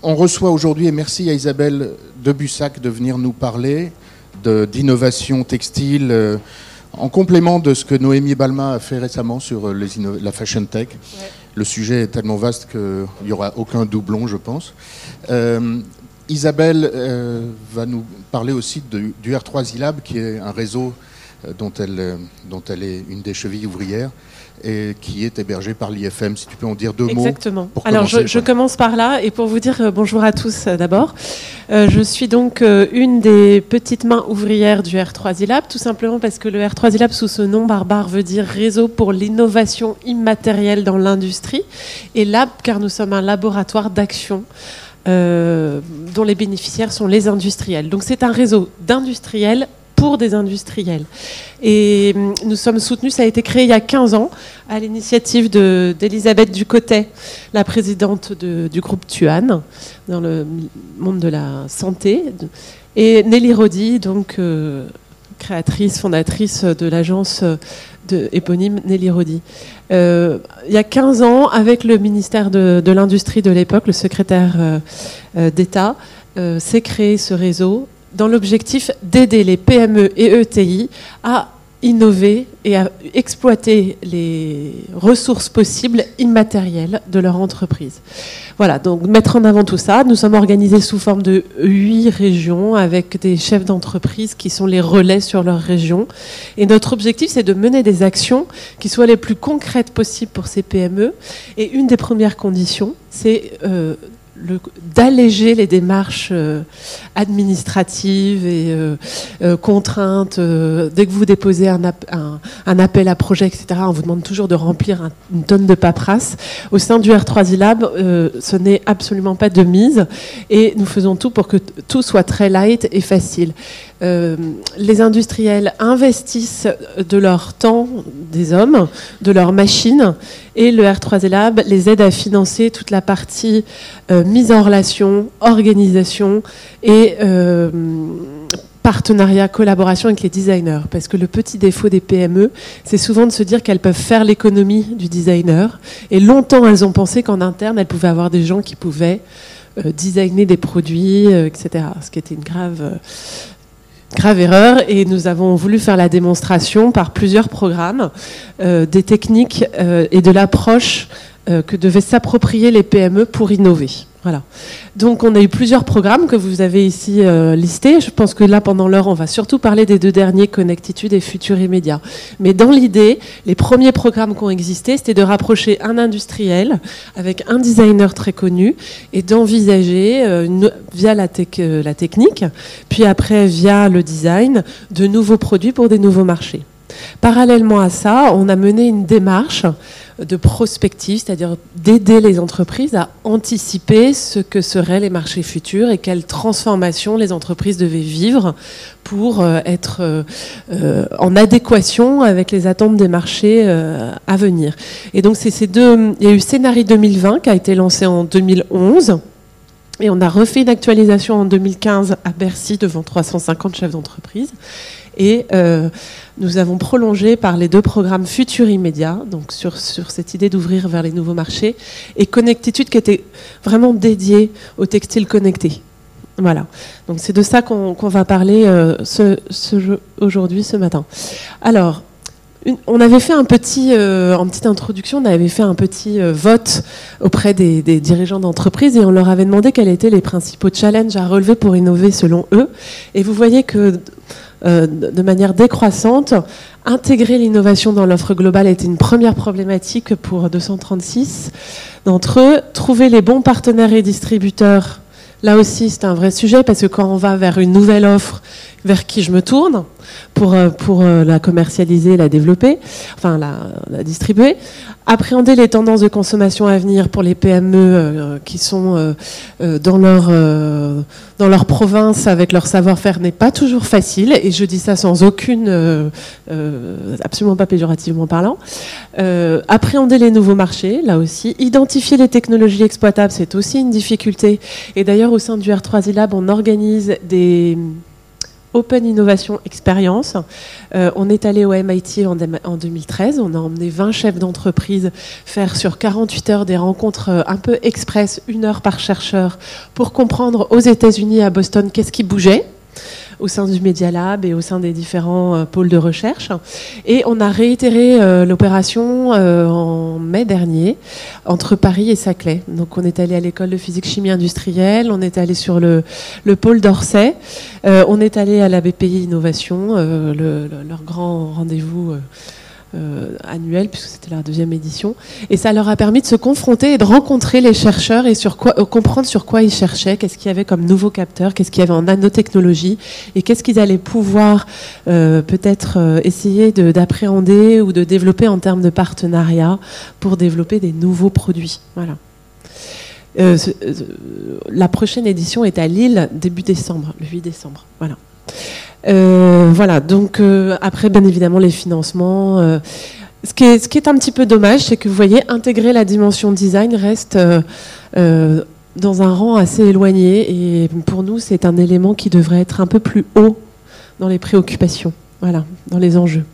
On reçoit aujourd'hui, et merci à Isabelle Debussac de venir nous parler d'innovation textile, euh, en complément de ce que Noémie Balma a fait récemment sur euh, la fashion tech. Le sujet est tellement vaste qu'il n'y aura aucun doublon, je pense. Euh, Isabelle va nous parler aussi du R3 Zilab, qui est un réseau dont elle, dont elle est une des chevilles ouvrières et qui est hébergé par l'IFM. Si tu peux en dire deux mots. Exactement. Alors je, commence par là et pour vous dire euh, bonjour à tous euh, d'abord. Euh, je suis donc une des petites mains ouvrières du R3 ILAB, tout simplement parce que le R3 ILAB sous ce nom barbare veut dire réseau pour l'innovation immatérielle dans l'industrie et lab car nous sommes un laboratoire d'action. dont les bénéficiaires sont les industriels. Donc c'est un réseau d'industriels pour des industriels. Et hum, nous sommes soutenus, ça a été créé il y a 15 ans, à l'initiative d'Elisabeth Ducotet, la présidente du groupe TUAN, dans le monde de la santé, et Nelly Rodi, donc euh, créatrice, fondatrice de l'agence éponyme Nelly Rodi. Euh, il y a 15 ans, avec le ministère de, l'Industrie de l'époque, le secrétaire euh, d'État, s'est créé ce réseau dans l'objectif d'aider les PME et ETI à innover et à exploiter les ressources possibles immatérielles de leur entreprise. Voilà, donc mettre en avant tout ça. Nous sommes organisés sous forme de huit régions avec des chefs d'entreprise qui sont les relais sur leur région. Et notre objectif, c'est de mener des actions qui soient les plus concrètes possibles pour ces PME. Et une des premières conditions, c'est euh, d'alléger les démarches euh, administratives et euh, euh, contraintes. dès que vous déposez un, appel à projet, etc., on vous demande toujours de remplir une tonne de paperasse. Au sein du R3 Lab, ce n'est absolument pas de mise et nous faisons tout pour que tout soit très light et facile. les industriels investissent de leur temps, des hommes, de leurs machines, et le R3 Lab les aide à financer toute la partie mise en relation, organisation et euh, partenariat, collaboration avec les designers. Parce que le petit défaut des PME, c'est souvent de se dire qu'elles peuvent faire l'économie du designer. Et longtemps, elles ont pensé qu'en interne, elles pouvaient avoir des gens qui pouvaient euh, designer des produits, euh, etc. Ce qui était une grave grave erreur et nous avons voulu faire la démonstration par plusieurs programmes des techniques et de l'approche que devaient s'approprier les PME pour innover. Donc on a eu plusieurs programmes que vous avez ici euh, listés. Je pense que là, pendant l'heure, on va surtout parler des deux derniers, Connectitude et Futur Immédiat. Mais dans l'idée, les premiers programmes qui ont existé, c'était de rapprocher un industriel avec un designer très connu et d'envisager, euh, via la, euh, la technique, puis après via le design, de nouveaux produits pour des nouveaux marchés. Parallèlement à ça, on a mené une démarche de prospective, c'est-à-dire d'aider les entreprises à anticiper ce que seraient les marchés futurs et quelles transformations les entreprises devaient vivre pour euh, être euh, euh, en adéquation avec les attentes des marchés à venir. Et donc. Il y a eu Scénarii 2020 qui a été lancé en 2011. Et on a refait une actualisation en 2015 à Bercy devant 350 chefs d'entreprise. Et euh, nous avons prolongé par les deux programmes Futur Immédiat, donc sur, sur cette idée d'ouvrir vers les nouveaux marchés, et Connectitude qui était vraiment dédié au textile connecté. Voilà. Donc c'est de ça qu'on va parler euh, aujourd'hui, ce matin. Alors, on avait fait un petit, euh, en petite introduction, on avait fait un petit vote auprès des, des dirigeants d'entreprise et on leur avait demandé quels étaient les principaux challenges à relever pour innover selon eux. Et vous voyez que de manière décroissante. Intégrer l'innovation dans l'offre globale était une première problématique pour 236 d'entre eux. Trouver les bons partenaires et distributeurs, là aussi c'est un vrai sujet parce que quand on va vers une nouvelle offre, vers qui je me tourne pour, euh, pour euh, la commercialiser, la développer, enfin la, distribuer. Appréhender les tendances de consommation à venir pour les PME euh, qui sont dans, leur, dans leur province avec leur savoir-faire n'est pas toujours facile, et je dis ça sans aucune, absolument pas péjorativement parlant. appréhender les nouveaux marchés, là aussi. Identifier les technologies exploitables, c'est aussi une difficulté. Et d'ailleurs, au sein du R3 Lab, on organise des Open Innovation Experience. Euh, on est allé au MIT en, en, 2013. On a emmené 20 chefs d'entreprise faire sur 48 heures des rencontres euh, un peu express, une heure par chercheur, pour comprendre aux États-Unis, à Boston, qu'est-ce qui bougeait au sein du Media Lab et au sein des différents euh, pôles de recherche. Et on a réitéré euh, l'opération euh, en mai dernier entre Paris et Saclay. Donc on est allé à l'école de physique chimie industrielle, on est allé sur le, le pôle d'Orsay, on est allé à la BPI Innovation, leur grand rendez-vous euh, annuel, puisque c'était la deuxième édition. Et ça leur a permis de se confronter et de rencontrer les chercheurs et sur euh, comprendre sur quoi ils cherchaient, qu'est-ce qu'il y avait comme nouveaux capteurs, qu'est-ce qu'il y avait en nanotechnologie, et qu'est-ce qu'ils allaient pouvoir euh, peut-être essayer d'appréhender ou de développer en termes de partenariat pour développer des nouveaux produits. Voilà. la prochaine édition est à Lille début décembre, le 8 décembre. Voilà. Euh, voilà, donc euh, après, bien évidemment, les financements. Euh, ce, qui est, ce qui est un petit peu dommage, c'est que vous voyez, intégrer la dimension design reste dans un rang assez éloigné. Et pour nous, c'est un élément qui devrait être un peu plus haut dans les préoccupations, voilà, dans les enjeux.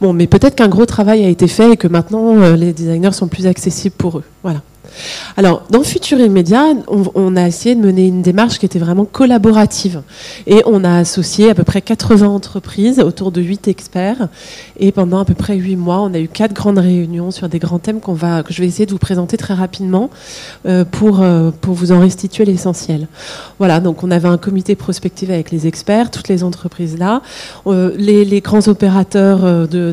Bon, mais peut-être qu'un gros travail a été fait et que maintenant, les designers sont plus accessibles pour eux. Voilà. Alors, dans Futur Immédiat, on, on, a essayé de mener une démarche qui était vraiment collaborative. Et on a associé à peu près 80 entreprises autour de 8 experts. Et pendant à peu près 8 mois, on a eu 4 grandes réunions sur des grands thèmes va, que je vais essayer de vous présenter très rapidement euh, pour, euh, pour vous en restituer l'essentiel. Voilà, donc on avait un comité prospectif avec les experts, toutes les entreprises là, euh, les, grands opérateurs de,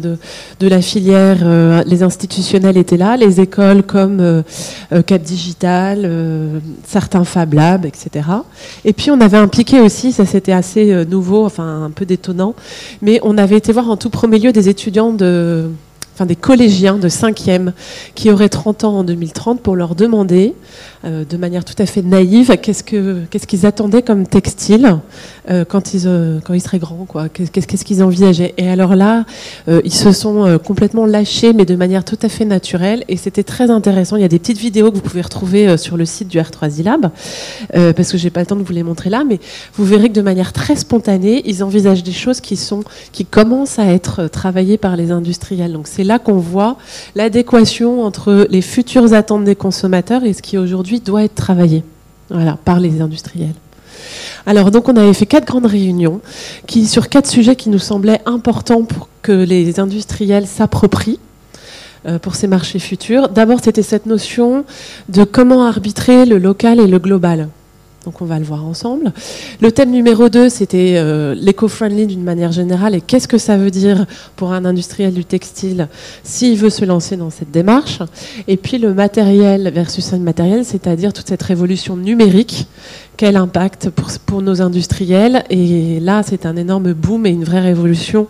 de, la filière, les institutionnels étaient là, les écoles comme Cap Digital, euh, certains Fab Labs, etc. Et puis on avait impliqué aussi, ça c'était assez euh, nouveau, enfin un peu détonnant, mais on avait été voir en tout premier lieu des étudiants de enfin des collégiens de 5e qui auraient 30 ans en 2030 pour leur demander euh, de manière tout à fait naïve qu'est-ce que qu'est-ce qu'ils attendaient comme textile euh, quand ils euh, quand ils seraient grands qu'est-ce qu'ils envisageaient? Et alors là ils se sont complètement lâchés mais de manière tout à fait naturelle et c'était très intéressant. Il y a des petites vidéos que vous pouvez retrouver sur le site du R3 Lab parce que j'ai pas le temps de vous les montrer là mais vous verrez que de manière très spontanée ils envisagent des choses qui qui commencent à être travaillées par les industriels. Donc c'est là qu'on voit l'adéquation entre les futures attentes des consommateurs et ce qui aujourd'hui doit être travaillé par les industriels. Alors, donc, on avait fait quatre grandes réunions qui, sur quatre sujets qui nous semblaient importants pour que les industriels s'approprient euh, pour ces marchés futurs. D'abord, c'était cette notion de comment arbitrer le local et le global. Donc on va le voir ensemble. Le thème numéro 2, c'était euh, l'éco-friendly d'une manière générale et qu'est-ce que ça veut dire pour un industriel du textile s'il veut se lancer dans cette démarche? Et puis le matériel versus immatériel, c'est-à-dire toute cette révolution numérique, quel impact pour, nos industriels. Et là, c'est un énorme boom et une vraie révolution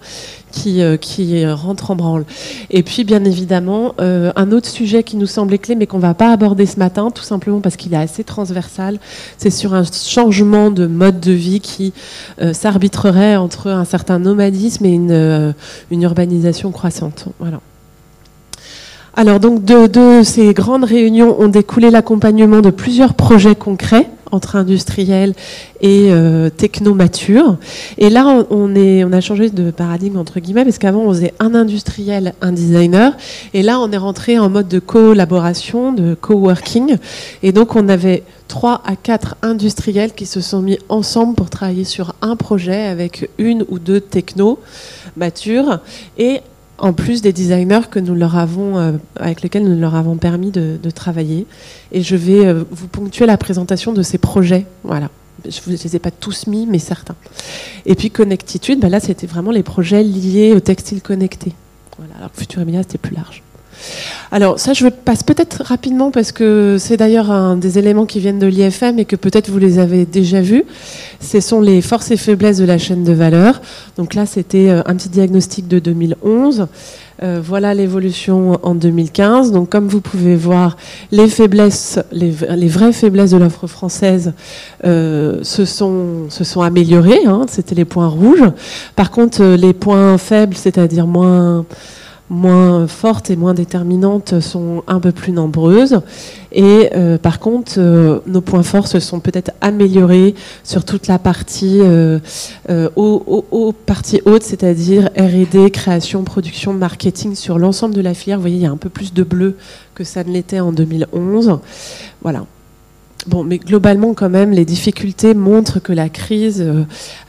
qui, euh, rentre en branle. Et puis, bien évidemment, euh, un autre sujet qui nous semblait clé, mais qu'on ne va pas aborder ce matin, tout simplement parce qu'il est assez transversal, c'est sur un changement de mode de vie qui euh, s'arbitrerait entre un certain nomadisme et une, urbanisation croissante. Voilà. Alors donc de, ces grandes réunions ont découlé l'accompagnement de plusieurs projets concrets entre industriels et euh, techno-matures. Et là, on, est, on a changé de paradigme, entre guillemets, parce qu'avant, on faisait un industriel, un designer. Et là, on est rentré en mode de collaboration, de coworking. Et donc, on avait trois à quatre industriels qui se sont mis ensemble pour travailler sur un projet avec une ou deux techno matures et en plus des designers que nous leur avons, euh, avec lesquels nous leur avons permis de, travailler. Et je vais euh, vous ponctuer la présentation de ces projets. Voilà. Je ne les ai pas tous mis, mais certains. Et puis Connectitude, bah là, c'était vraiment les projets liés au textile connecté. Voilà, alors que Futur Emilia, c'était plus large. Alors ça, je passe peut-être rapidement parce que c'est d'ailleurs un des éléments qui viennent de l'IFM et que peut-être vous les avez déjà vus. Ce sont les forces et faiblesses de la chaîne de valeur. Donc là, c'était euh, un petit diagnostic de 2011. Euh, voilà l'évolution en 2015. Donc, comme vous pouvez voir, les faiblesses, les, vraies faiblesses de l'offre française euh, se, sont, améliorées. Hein. C'était les points rouges. Par contre, les points faibles, c'est-à-dire moins moins fortes et moins déterminantes sont un peu plus nombreuses. Et euh, par contre, euh, nos points forts se sont peut-être améliorés sur toute la partie euh, au, partie haute, c'est-à-dire R&D, création, production, marketing sur l'ensemble de la filière. Vous voyez, il y a un peu plus de bleu que ça ne l'était en 2011. Voilà. Bon, mais globalement, quand même, les difficultés montrent que la crise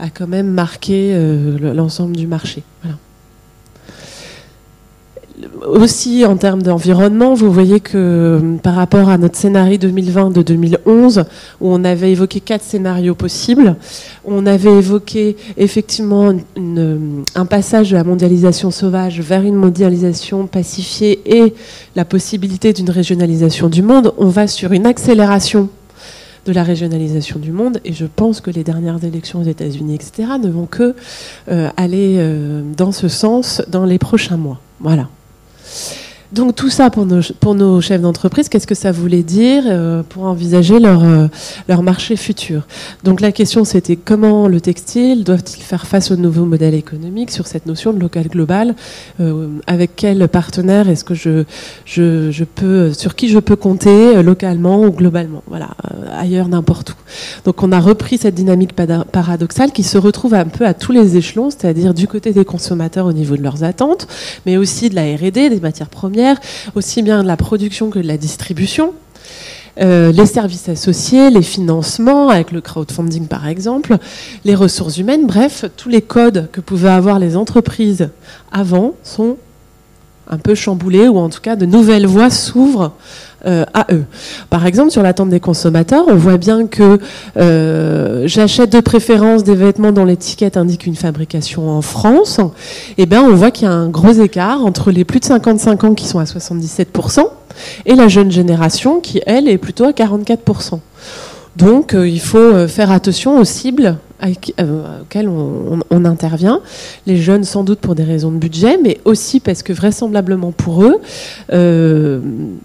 a quand même marqué l'ensemble du marché. Voilà aussi en termes d'environnement, vous voyez que euh, par rapport à notre scénario 2020 de 2011, où on avait évoqué quatre scénarios possibles, on avait évoqué effectivement euh, un passage de la mondialisation sauvage vers une mondialisation pacifiée et la possibilité d'une régionalisation du monde. On va sur une accélération de la régionalisation du monde. Et je pense que les dernières élections aux États-Unis, etc., ne vont que euh, aller dans ce sens dans les prochains mois. Voilà. Yeah. Donc tout ça pour nos, pour nos chefs d'entreprise, qu'est-ce que ça voulait dire euh, pour envisager leur, euh, leur marché futur? Donc la question c'était comment le textile doit-il faire face au nouveau modèle économique sur cette notion de local global euh, Avec quel partenaire est-ce que je, je, je, peux, sur qui je peux compter localement ou globalement? Voilà, ailleurs n'importe où. Donc on a repris cette dynamique paradoxale qui se retrouve un peu à tous les échelons, c'est-à-dire du côté des consommateurs au niveau de leurs attentes, mais aussi de la R&D, des matières premières aussi bien de la production que de la distribution. Euh, les services associés, les financements avec le crowdfunding par exemple, les ressources humaines, bref, tous les codes que pouvaient avoir les entreprises avant sont un peu chamboulés ou en tout cas de nouvelles voies s'ouvrent euh, à eux. Par exemple, sur l'attente des consommateurs, on voit bien que euh, j'achète de préférence des vêtements dont l'étiquette indique une fabrication en France. Et eh bien, on voit qu'il y a un gros écart entre les plus de 55 ans qui sont à 77% et la jeune génération qui, elle, est plutôt à 44%. Donc, euh, il faut faire attention aux cibles euh, auxquels on, intervient. Les jeunes, sans doute pour des raisons de budget, mais aussi parce que vraisemblablement pour eux, euh,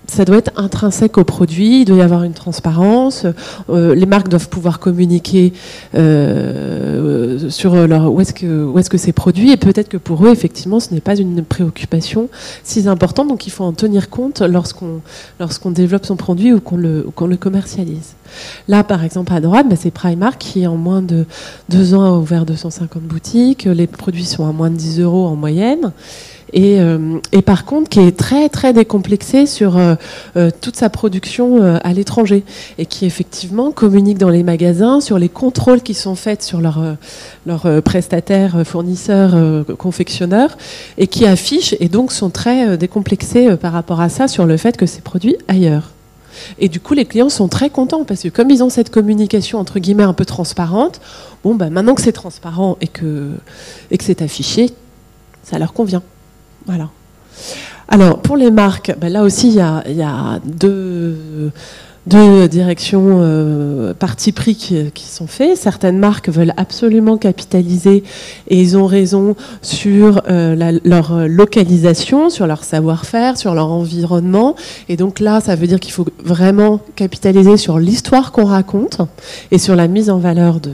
ça doit être intrinsèque au produit, il doit y avoir une transparence, euh, les marques doivent pouvoir communiquer sur où est-ce que, c'est produit, et peut-être que pour eux, effectivement, ce n'est pas une préoccupation si importante, donc il faut en tenir compte lorsqu'on, développe son produit ou qu'on le commercialise. Là, par exemple, à droite, bah, c'est Primark qui, en moins de deux ans, a ouvert 250 boutiques. Les produits sont à moins de 10 euros en moyenne. Et, euh, et, par contre qui est très très décomplexé sur euh, euh, toute sa production à l'étranger et qui effectivement communique dans les magasins sur les contrôles qui sont faits sur leurs leur prestataires, fournisseurs, confectionneurs et qui affichent et donc sont très décomplexés par rapport à ça sur le fait que c'est produit ailleurs. Et du coup, les clients sont très contents parce que comme ils ont cette communication entre guillemets un peu transparente, bon, bah, maintenant que c'est transparent et que, et que c'est affiché, ça leur convient. Voilà. Alors, pour les marques, bah, là aussi, il y a deux deux directions euh, parti pris qui, sont faits. Certaines marques veulent absolument capitaliser et ils ont raison sur euh, leur localisation, sur leur savoir-faire, sur leur environnement. Et donc là, ça veut dire qu'il faut vraiment capitaliser sur l'histoire qu'on raconte et sur la mise en valeur de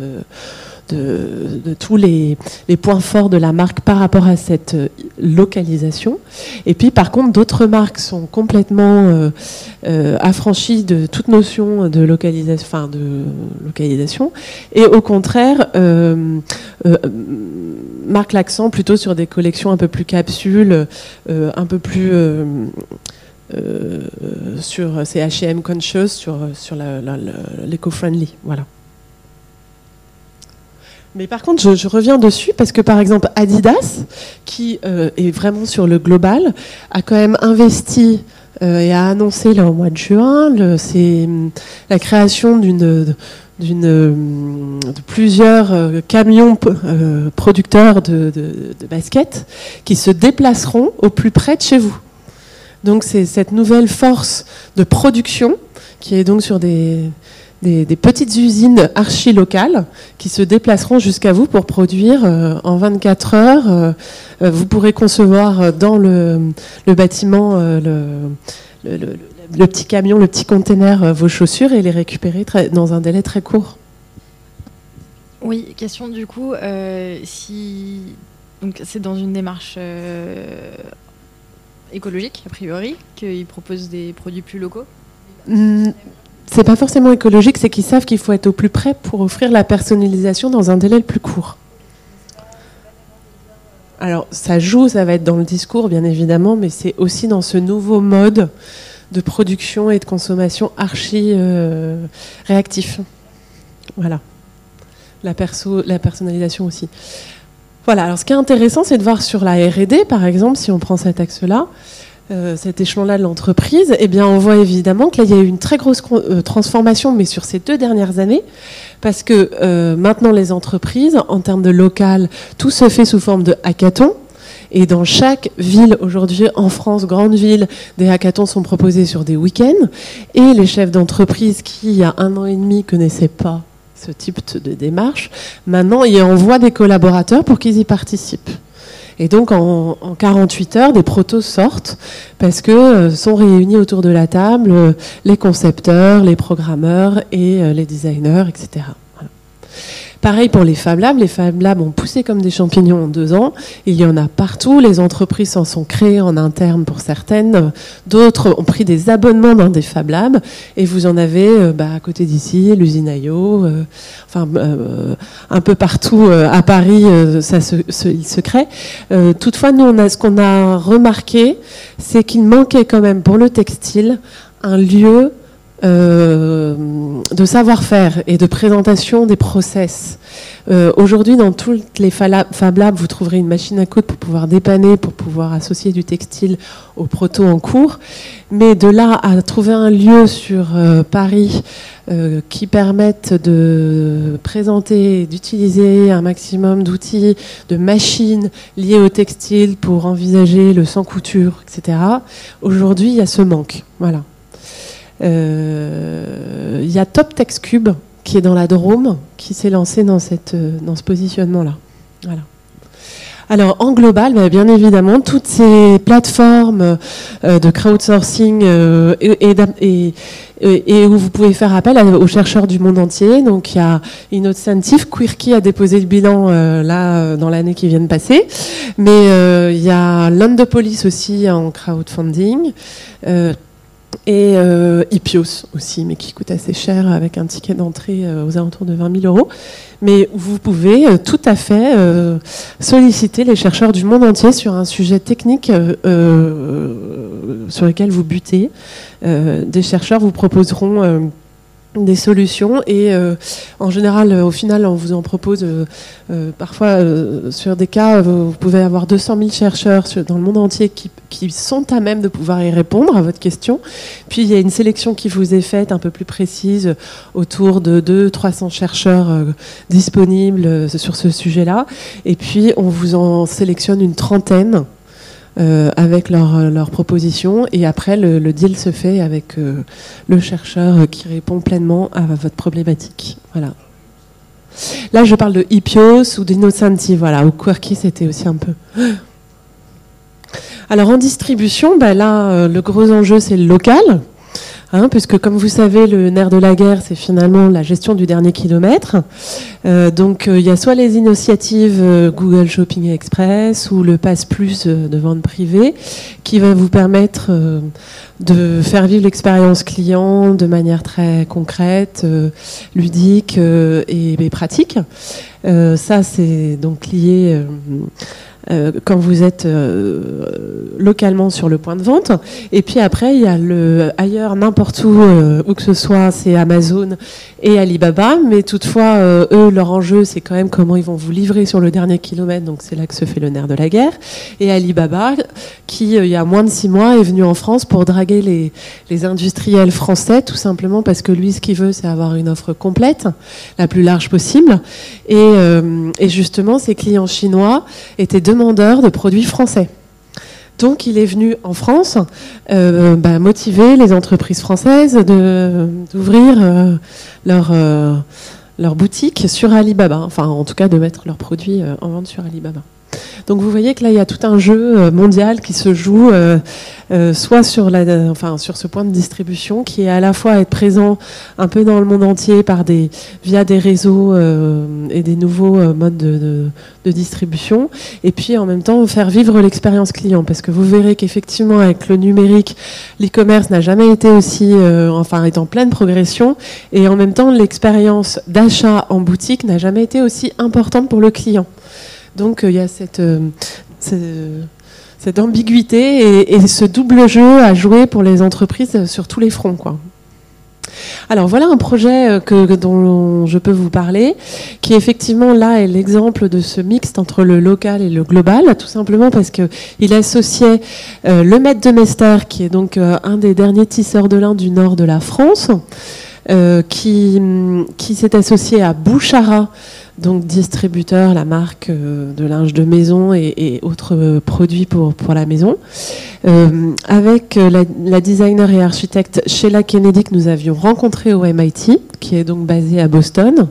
de, tous les, points forts de la marque par rapport à cette euh, localisation. Et puis, par contre, d'autres marques sont complètement euh, euh, affranchies de toute notion de localisation, enfin, de localisation, et au contraire, marquent l'accent plutôt sur des collections un peu plus capsules, un peu plus sur ces H&M conscious, sur, sur l'éco-friendly, voilà. Mais par contre, je, reviens dessus parce que par exemple Adidas, qui euh, est vraiment sur le global, a quand même investi euh, et a annoncé là au mois de juin hum, la création d'une d'une de plusieurs euh, camions producteurs de, de baskets qui se déplaceront au plus près de chez vous. Donc c'est cette nouvelle force de production qui est donc sur des, des, petites usines archi-locales qui se déplaceront jusqu'à vous pour produire euh, en 24 heures. Euh, euh, vous pourrez concevoir dans le, bâtiment le, petit camion, le petit container, vos chaussures et les récupérer dans un délai très court. Oui, question du coup, si donc c'est dans une démarche écologique, a priori, qu'ils proposent des produits plus locaux? C'est pas forcément écologique, c'est qu'ils savent qu'il faut être au plus près pour offrir la personnalisation dans un délai le plus court. Alors, ça joue, ça va être dans le discours, bien évidemment, mais c'est aussi dans ce nouveau mode de production et de consommation archi euh, réactif. Voilà. La, perso, la personnalisation aussi. Voilà, alors ce qui est intéressant, c'est de voir sur la RD, par exemple, si on prend cet axe-là, euh, cet échelon-là de l'entreprise, eh bien, on voit évidemment qu'il y a eu une très grosse euh, transformation, mais sur ces deux dernières années, parce que euh, maintenant les entreprises, en termes de local, tout se fait sous forme de hackathon. Et dans chaque ville aujourd'hui en France, grande ville, des hackathons sont proposés sur des week-ends. Et les chefs d'entreprise qui, il y a un an et demi, connaissaient pas ce type de démarche, maintenant ils envoient des collaborateurs pour qu'ils y participent. Et donc en, 48 heures, des protos sortent parce que euh, sont réunis autour de la table euh, les concepteurs, les programmeurs et euh, les designers, etc. Pareil pour les Fab Labs. Les Fab Labs ont poussé comme des champignons en deux ans. Il y en a partout. Les entreprises s'en sont créées en interne pour certaines. D'autres ont pris des abonnements dans des Fab Labs. Et vous en avez euh, bah, à côté d'ici, l'usine IO, euh, enfin euh, un peu partout à Paris, ça se, il se crée. toutefois, nous, ce qu'on a remarqué, c'est qu'il manquait quand même pour le textile un lieu euh, de savoir-faire et de présentation des process. Euh, aujourd'hui, dans toutes les Fab Labs, vous trouverez une machine à coudre pour pouvoir dépanner, pour pouvoir associer du textile au proto en cours. Mais de là à trouver un lieu sur euh, Paris qui permette de présenter, d'utiliser un maximum d'outils, de machines liées au textile pour envisager le sans couture, etc. Aujourd'hui, il y a ce manque. Voilà. Euh, il y a Top Text Cube qui est dans la Drôme, qui s'est lancé dans, cette, euh, dans ce positionnement-là. Alors en global, bah, bien évidemment, toutes ces plateformes euh, de crowdsourcing et, et, où vous pouvez faire appel aux chercheurs du monde entier. Donc il y a Innocentive, Quirky a déposé le bilan là dans l'année qui vient de passer, mais il y a Landopolis aussi en crowdfunding et euh, Ipios aussi, mais qui coûte assez cher avec un ticket d'entrée euh, aux alentours de 20 000 euros. Mais vous pouvez euh, tout à fait solliciter les chercheurs du monde entier sur un sujet technique sur lequel vous butez. des chercheurs vous proposeront des solutions et euh, en général au final on vous en propose euh, euh, parfois sur des cas vous pouvez avoir 200 000 chercheurs dans le monde entier qui, qui, sont à même de pouvoir y répondre à votre question. Puis il y a une sélection qui vous est faite un peu plus précise autour de 2 300 chercheurs disponibles sur ce sujet là et puis on vous en sélectionne une trentaine euh, avec leurs leur propositions et après le, deal se fait avec euh, le chercheur qui répond pleinement à votre problématique. Voilà. Là, je parle de Hippios ou d'Innocenti, voilà, ou Quirky, c'était aussi un peu. Alors en distribution, bah là, euh, le gros enjeu, c'est le local. Hein, puisque comme vous savez, le nerf de la guerre, c'est finalement la gestion du dernier kilomètre. Euh, donc euh, il y a soit les initiatives euh, Google Shopping Express ou le Pass Plus de vente privée, qui va vous permettre de faire vivre l'expérience client de manière très concrète, ludique et, et, pratique. ça, c'est donc lié euh, quand vous êtes euh, localement sur le point de vente. Et puis après, il y a le ailleurs, n'importe où, euh, où que ce soit, c'est Amazon et Alibaba. Mais toutefois, eux, leur enjeu, c'est quand même comment ils vont vous livrer sur le dernier kilomètre. Donc c'est là que se fait le nerf de la guerre. Et Alibaba, qui il y a moins de six mois est venu en France pour draguer les, les industriels français, tout simplement parce que lui, ce qu'il veut, c'est avoir une offre complète, la plus large possible. Et, justement, ses clients chinois étaient de de produits français. Donc il est venu en France euh, bah, motiver les entreprises françaises d'ouvrir euh, leur, euh, leur boutique sur Alibaba, enfin en tout cas de mettre leurs produits en vente sur Alibaba. Donc vous voyez que là, il y a tout un jeu mondial qui se joue soit sur, la, enfin, sur ce point de distribution qui est à la fois être présent un peu dans le monde entier par des, via des réseaux et des nouveaux modes de, de, distribution, et puis en même temps faire vivre l'expérience client, parce que vous verrez qu'effectivement avec le numérique, l'e-commerce n'a jamais été aussi, enfin, est en pleine progression, et en même temps l'expérience d'achat en boutique n'a jamais été aussi importante pour le client. Donc euh, il y a cette, euh, ambiguïté et, ce double jeu à jouer pour les entreprises sur tous les fronts. Alors voilà un projet euh, que, dont je peux vous parler, qui effectivement là est l'exemple de ce mixte entre le local et le global, tout simplement parce qu'il associait le maître de Mester, qui est donc un des derniers tisseurs de lin du nord de la France, qui s'est associé à Bouchara, donc distributeur, la marque euh, de linge de maison et, autres euh, produits pour, pour la maison. Euh, avec la, la, designer et architecte Sheila Kennedy que nous avions rencontré au MIT, qui est donc basé à Boston.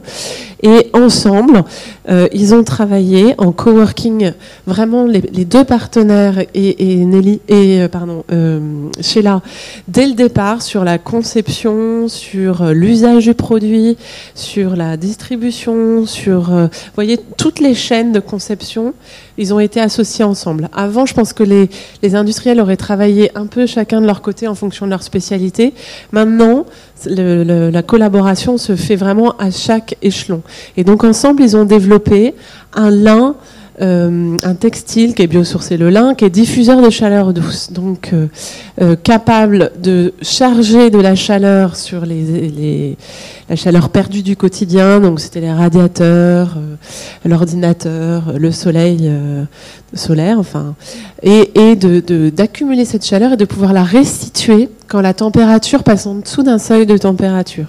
Et ensemble, euh, ils ont travaillé en coworking, vraiment les, deux partenaires et, Nelly et euh, pardon euh, Sheila dès le départ sur la conception, sur l'usage du produit, sur la distribution, sur voyez toutes les chaînes de conception, ils ont été associés ensemble. Avant, je pense que les, industriels auraient travaillé un peu chacun de leur côté en fonction de leur spécialité. Maintenant, la collaboration se fait vraiment à chaque échelon. Et donc ensemble, ils ont développé un lin euh, un textile qui est biosourcé le lin, qui est diffuseur de chaleur douce, donc euh, euh, capable de charger de la chaleur sur la chaleur perdue du quotidien, donc c'était les radiateurs, l'ordinateur, le soleil solaire, enfin, et, d'accumuler cette chaleur et de pouvoir la restituer quand la température passe en dessous d'un seuil de température.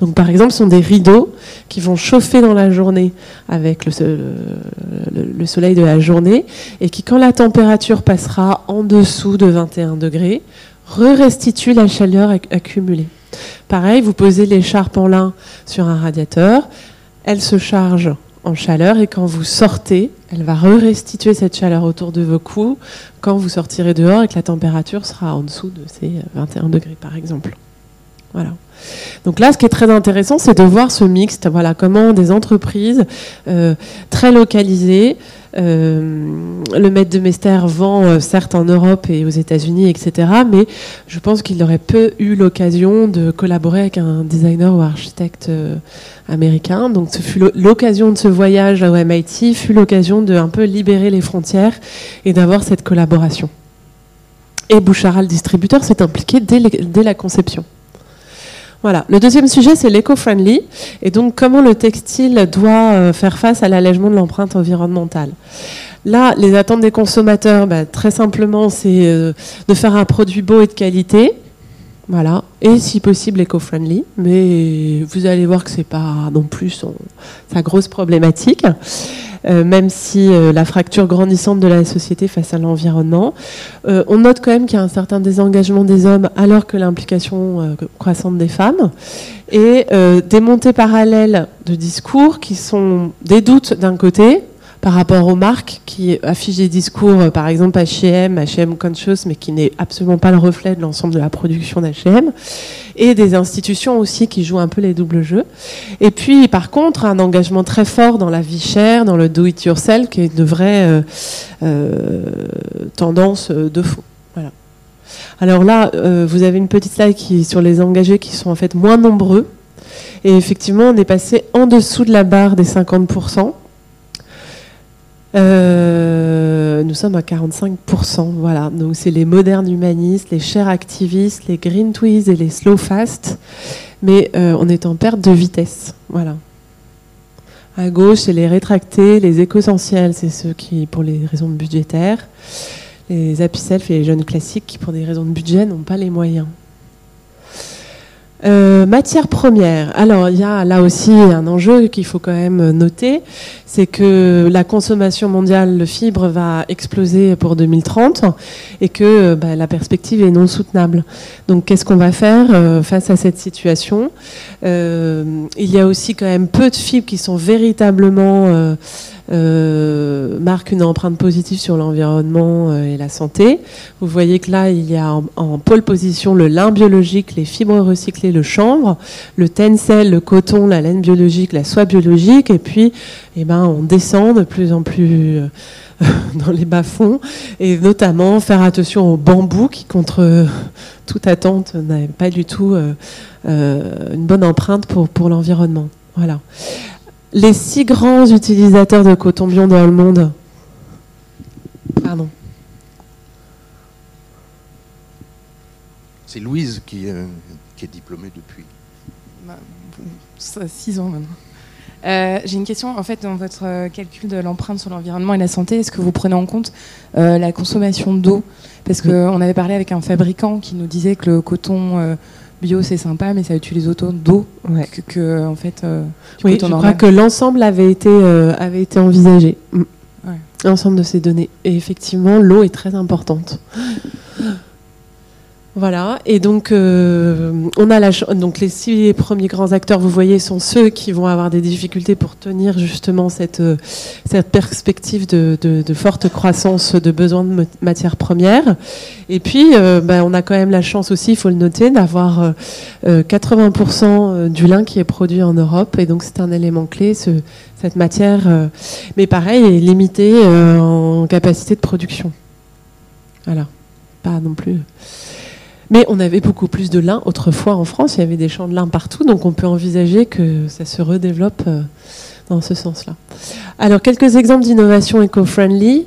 Donc, par exemple, ce sont des rideaux qui vont chauffer dans la journée avec le, soleil de la journée et qui, quand la température passera en dessous de 21 degrés, re-restituent la chaleur accumulée. Pareil, vous posez l'écharpe en lin sur un radiateur, elle se charge en chaleur et quand vous sortez, elle va re-restituer cette chaleur autour de vos coups quand vous sortirez dehors et que la température sera en dessous de ces 21 degrés par exemple. Voilà. Donc là, ce qui est très intéressant, c'est de voir ce mixte. Voilà, comment des entreprises euh, très localisées, euh, le maître de Mester vend euh, certes en Europe et aux États-Unis, etc. Mais je pense qu'il aurait peu eu l'occasion de collaborer avec un designer ou architecte américain. Donc ce fut l'occasion de ce voyage au MIT, fut l'occasion de un peu libérer les frontières et d'avoir cette collaboration. Et Bouchara, le distributeur, s'est impliqué dès la conception. Voilà. Le deuxième sujet, c'est l'éco-friendly. Et donc, comment le textile doit euh, faire face à l'allègement de l'empreinte environnementale. Là, les attentes des consommateurs, bah, très simplement, c'est euh, de faire un produit beau et de qualité. Voilà. Et si possible, éco-friendly. Mais vous allez voir que c'est pas non plus sa grosse problématique. Euh, même si euh, la fracture grandissante de la société face à l'environnement. Euh, on note quand même qu'il y a un certain désengagement des hommes alors que l'implication croissante des femmes et des montées parallèles de discours qui sont des doutes d'un côté, par rapport aux marques qui affichent des discours, euh, par exemple H&M, H&M Conscious, mais qui n'est absolument pas le reflet de l'ensemble de la production d'H&M, et des institutions aussi qui jouent un peu les doubles jeux. Et puis, par contre, un engagement très fort dans la vie chère, dans le do-it-yourself, qui est une vraie euh, euh, tendance de fond. Alors là, vous avez une petite slide sur les engagés qui sont en fait moins nombreux. Et effectivement, on est passé en dessous de la barre des 50%. Euh, nous sommes à 45%. Voilà. Donc, c'est les modernes humanistes, les chers activistes, les green twists et les slow fast. Mais euh, on est en perte de vitesse. Voilà. À gauche, c'est les rétractés, les éco-essentiels, c'est ceux qui, pour les raisons budgétaires. Les self et les jeunes classiques qui, pour des raisons de budget, n'ont pas les moyens. Euh, matière première. Alors, il y a là aussi un enjeu qu'il faut quand même noter, c'est que la consommation mondiale de fibres va exploser pour 2030 et que bah, la perspective est non soutenable. Donc, qu'est-ce qu'on va faire euh, face à cette situation? Euh, Il y a aussi quand même peu de fibres qui sont véritablement euh, marque une empreinte positive sur l'environnement et la santé. Vous voyez que là, il y a en, pôle position le lin biologique, les fibres recyclées, le chanvre, le tencel, le coton, la laine biologique, la soie biologique, et puis eh ben, on descend de plus en plus dans les bas-fonds, et notamment faire attention au bambou qui, contre toute attente, n'avait pas du tout euh, euh, une bonne empreinte pour, pour l'environnement. Voilà. Les six grands utilisateurs de coton bio dans le monde. Pardon. C'est Louise qui, euh, qui, est diplômée depuis. Bah, six ans maintenant. Euh, j'ai une question. En fait, dans votre euh, calcul de l'empreinte sur l'environnement et la santé, est-ce que vous prenez en compte euh, la consommation d'eau? Parce qu'on avait parlé avec un fabricant qui nous disait que le coton bio c'est sympa, mais ça utilise autant d'eau que, en fait. oui, je crois que l'ensemble avait été avait été envisagé. Mm. L'ensemble de ces données. Et effectivement, l'eau est très importante. Voilà, et donc euh, on a la donc les six premiers grands acteurs, vous voyez, sont ceux qui vont avoir des difficultés pour tenir justement cette euh, perspective de, forte croissance de besoins de matières premières. Et puis, euh, ben, on a quand même la chance aussi, il faut le noter, d'avoir 80% du lin qui est produit en Europe, et donc c'est un élément clé. Ce, cette matière, mais pareil, est limitée en capacité de production. Voilà, pas non plus. Mais on avait beaucoup plus de lin autrefois en France, il y avait des champs de lin partout, donc on peut envisager que ça se redéveloppe euh, dans ce sens-là. Alors, quelques exemples d'innovation éco-friendly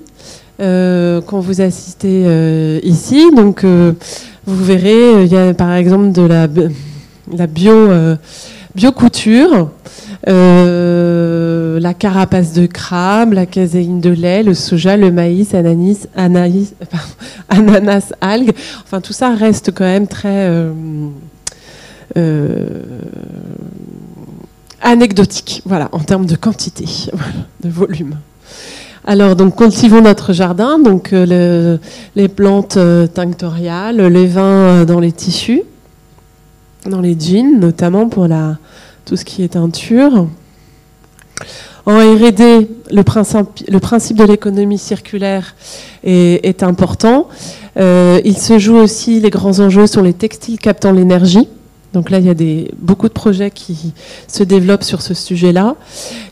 euh, qu'on vous assistez euh, ici. Donc, vous verrez, il y a par exemple de la, la bio, biocouture. Euh, la carapace de crabe, la caséine de lait, le soja, le maïs, ananas, algues. Enfin, tout ça reste quand même très euh, euh, anecdotique, en termes de quantité, de volume. Alors, donc, cultivons notre jardin, donc les plantes tinctoriales, les vins dans les tissus, dans les jeans, notamment pour la, tout ce qui est teinture. En R&D, le principe, de l'économie circulaire est, important. Euh, il se joue aussi, les grands enjeux sur les textiles captant l'énergie. Donc là, il y a beaucoup de projets qui se développent sur ce sujet-là.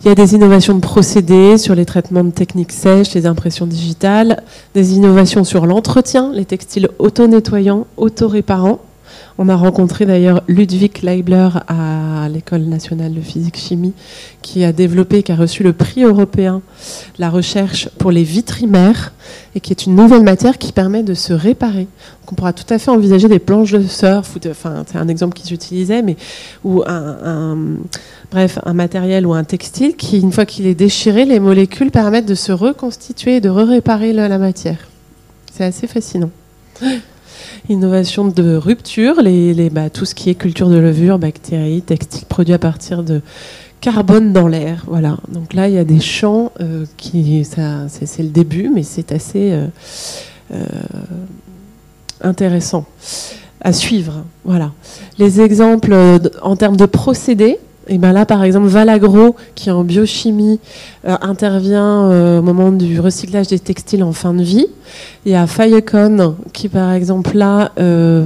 Il y a des innovations de procédés sur les traitements de techniques sèches, les impressions digitales, des innovations sur l'entretien, les textiles auto-nettoyants, auto-réparants. On a rencontré d'ailleurs Ludwig Leibler à l'École nationale de physique-chimie, qui a développé, qui a reçu le prix européen la recherche pour les vitrimères, et qui est une nouvelle matière qui permet de se réparer. on pourra tout à fait envisager des planches de surf, enfin, c'est un exemple qu'ils utilisaient, mais ou un, bref, un matériel ou un textile qui, une fois qu'il est déchiré, les molécules permettent de se reconstituer, de réparer la matière. C'est assez fascinant. Innovation de rupture, bah, tout ce qui est culture de levure, bactéries, textiles produits à partir de carbone dans l'air. Voilà. Donc là, il y a des champs euh, qui, ça, c'est, le début, mais c'est assez euh, euh, intéressant à suivre. Voilà. Les exemples en termes de procédés. Et ben là, par exemple, Valagro, qui en biochimie euh, intervient euh, au moment du recyclage des textiles en fin de vie. Il y a Firecon, qui par exemple euh,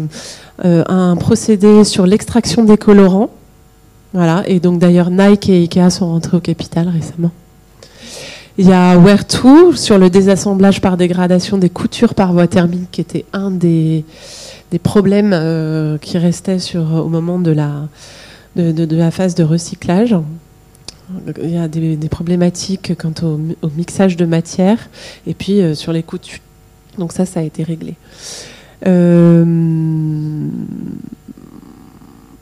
a un procédé sur l'extraction des colorants. Voilà. Et donc d'ailleurs, Nike et Ikea sont rentrés au capital récemment. Il y a Wear2 sur le désassemblage par dégradation des coutures par voie thermique, qui était un des, problèmes qui restait au moment de la de, la phase de recyclage. Il y a des, problématiques quant au, mixage de matière et puis euh, sur les coups Donc ça, ça a été réglé. Euh,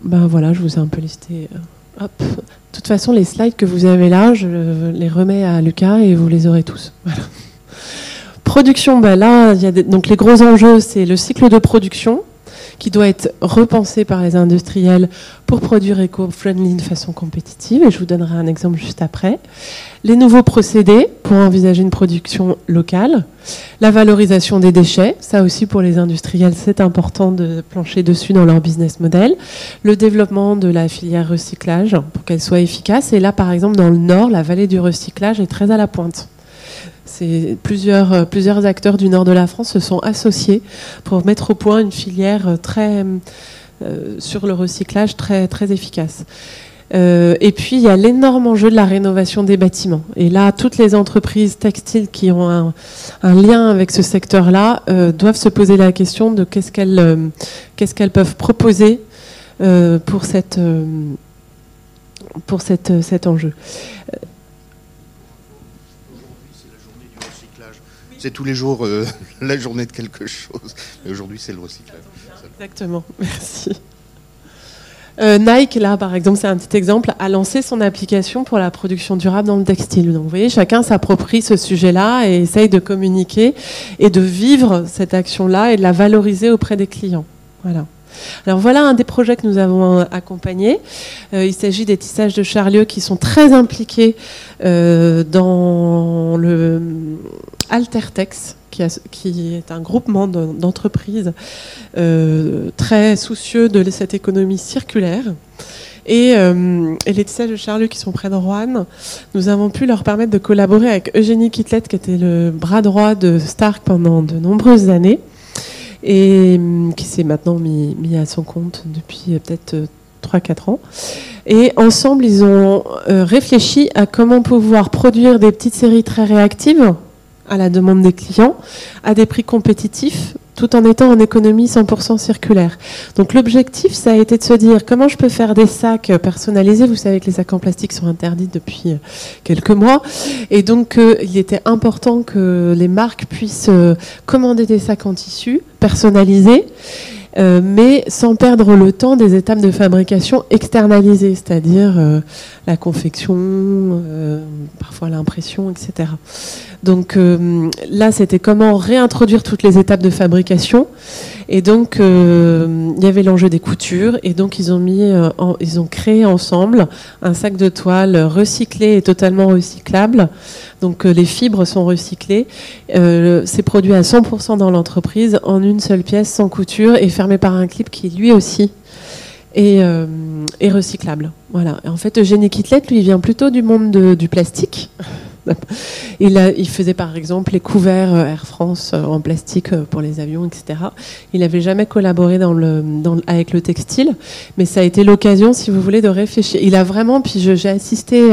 ben voilà, je vous ai un peu listé. Euh, hop. De toute façon, les slides que vous avez là, je les remets à Lucas et vous les aurez tous. Production, ben là, il y a donc les gros enjeux, c'est le cycle de production qui doit être repensé par les industriels pour produire éco-friendly de façon compétitive, et je vous donnerai un exemple juste après. Les nouveaux procédés pour envisager une production locale. La valorisation des déchets, ça aussi pour les industriels, c'est important de plancher dessus dans leur business model. Le développement de la filière recyclage pour qu'elle soit efficace. Et là, par exemple, dans le Nord, la vallée du recyclage est très à la pointe. Plusieurs, plusieurs acteurs du nord de la France se sont associés pour mettre au point une filière très, euh, sur le recyclage très, très efficace. Euh, et puis, il y a l'énorme enjeu de la rénovation des bâtiments. Et là, toutes les entreprises textiles qui ont un, lien avec ce secteur-là euh, doivent se poser la question de qu'est-ce qu'elles qu'est-ce qu'elles peuvent proposer pour, cette, pour cette, cet enjeu. C'est tous les jours la journée de quelque chose. Mais aujourd'hui, c'est le recyclage. Exactement, merci. Euh, Nike, là, par exemple, c'est un petit exemple, a lancé son application pour la production durable dans le textile. Donc, vous voyez, chacun s'approprie ce sujet-là et essaye de communiquer et de vivre cette action-là et de la valoriser auprès des clients. Voilà. Alors voilà un des projets que nous avons euh, accompagnés. Euh, il s'agit des tissages de Charlieu qui sont très impliqués dans le Altertex, qui, est un groupement d'entreprises euh, très soucieux de cette économie circulaire. Et, euh, les tissages de Charles qui sont près de Rouen, nous avons pu leur permettre de collaborer avec Eugénie Kitlet, qui était le bras droit de Stark pendant de nombreuses années, et euh, qui s'est maintenant mis, à son compte depuis peut-être 3-4 ans. Et ensemble, ils ont réfléchi à comment pouvoir produire des petites séries très réactives à la demande des clients à des prix compétitifs tout en étant en économie 100% circulaire. Donc l'objectif, ça a été de se dire comment je peux faire des sacs personnalisés? Vous savez que les sacs en plastique sont interdits depuis euh, quelques mois. Et donc euh, il était important que les marques puissent euh, commander des sacs en tissu personnalisés. Mais sans perdre le temps des étapes de fabrication externalisées, c'est-à-dire la confection, parfois l'impression, etc. Donc euh, là, c'était comment réintroduire toutes les étapes de fabrication. Et donc, euh, il y avait l'enjeu des coutures. Et donc, ils ont, mis, euh, ils ont créé ensemble un sac de toile recyclé et totalement recyclable. Donc, les fibres sont recyclées. C'est produit à 100% dans l'entreprise, en une seule pièce, sans couture, et fermé par un clip qui, lui aussi, est, recyclable. Voilà. en fait, Eugénie Kitlet, lui, vient plutôt du monde du plastique. il, faisait par exemple les couverts euh, Air France euh, en plastique euh, pour les avions, etc. Il n'avait jamais collaboré avec le textile, mais ça a été l'occasion, si vous voulez, de réfléchir. Il a vraiment, puis j'ai assisté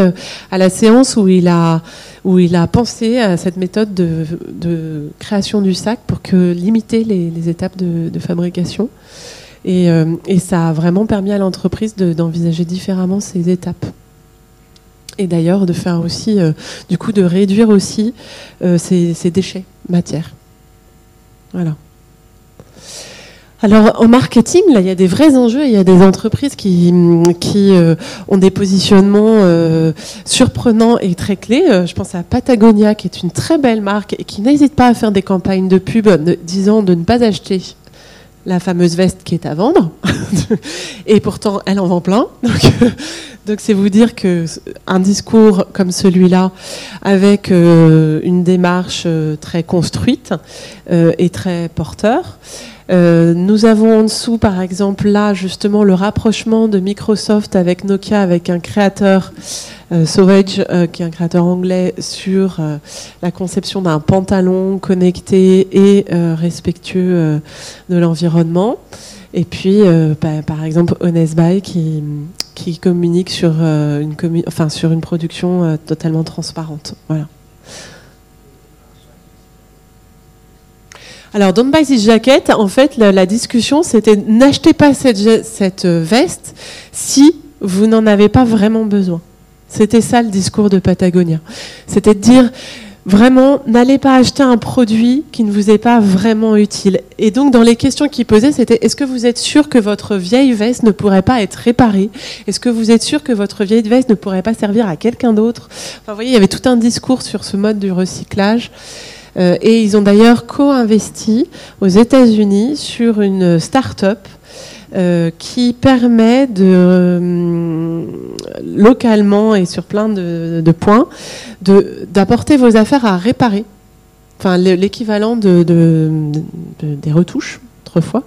à la séance où il a, où il a pensé à cette méthode de, création du sac pour que limiter les, étapes de, fabrication. Et, et, ça a vraiment permis à l'entreprise d'envisager différemment ces étapes et d'ailleurs de faire aussi, euh, du coup, de réduire aussi euh, ces, déchets matières. Voilà. Alors en marketing, là, il y a des vrais enjeux. Il y a des entreprises qui, qui euh, ont des positionnements surprenants et très clés. je pense à Patagonia, qui est une très belle marque et qui n'hésite pas à faire des campagnes de pub disant de ne pas acheter la fameuse veste qui est à vendre. et pourtant, elle en vend plein. Donc, c'est vous dire que un discours comme celui-là, avec euh, une démarche euh, très construite euh, et très porteur. Nous avons en dessous, par exemple, là, justement, le rapprochement de Microsoft avec Nokia, avec un créateur euh, Sauvage, euh, qui est un créateur anglais, sur euh, la conception d'un pantalon connecté et respectueux de l'environnement. Et puis, bah, par exemple, Honest Buy qui, communique sur, une sur une production totalement transparente. Voilà. Alors, Don't Buy This Jacket, en fait, la, discussion, c'était n'achetez pas cette, cette veste si vous n'en avez pas vraiment besoin. C'était ça le discours de Patagonia. C'était de dire vraiment, n'allez pas acheter un produit qui ne vous est pas vraiment utile. Et donc, dans les questions qu'il posait, c'était est-ce que vous êtes sûr que votre vieille veste ne pourrait pas être réparée? Est-ce que vous êtes sûr que votre vieille veste ne pourrait pas servir à quelqu'un d'autre? Enfin, vous voyez, il y avait tout un discours sur ce mode du recyclage. Euh, et ils ont d'ailleurs co-investi aux États-Unis sur une start-up qui permet de localement et sur plein de, points d'apporter vos affaires à réparer enfin l'équivalent de, des retouches autrefois.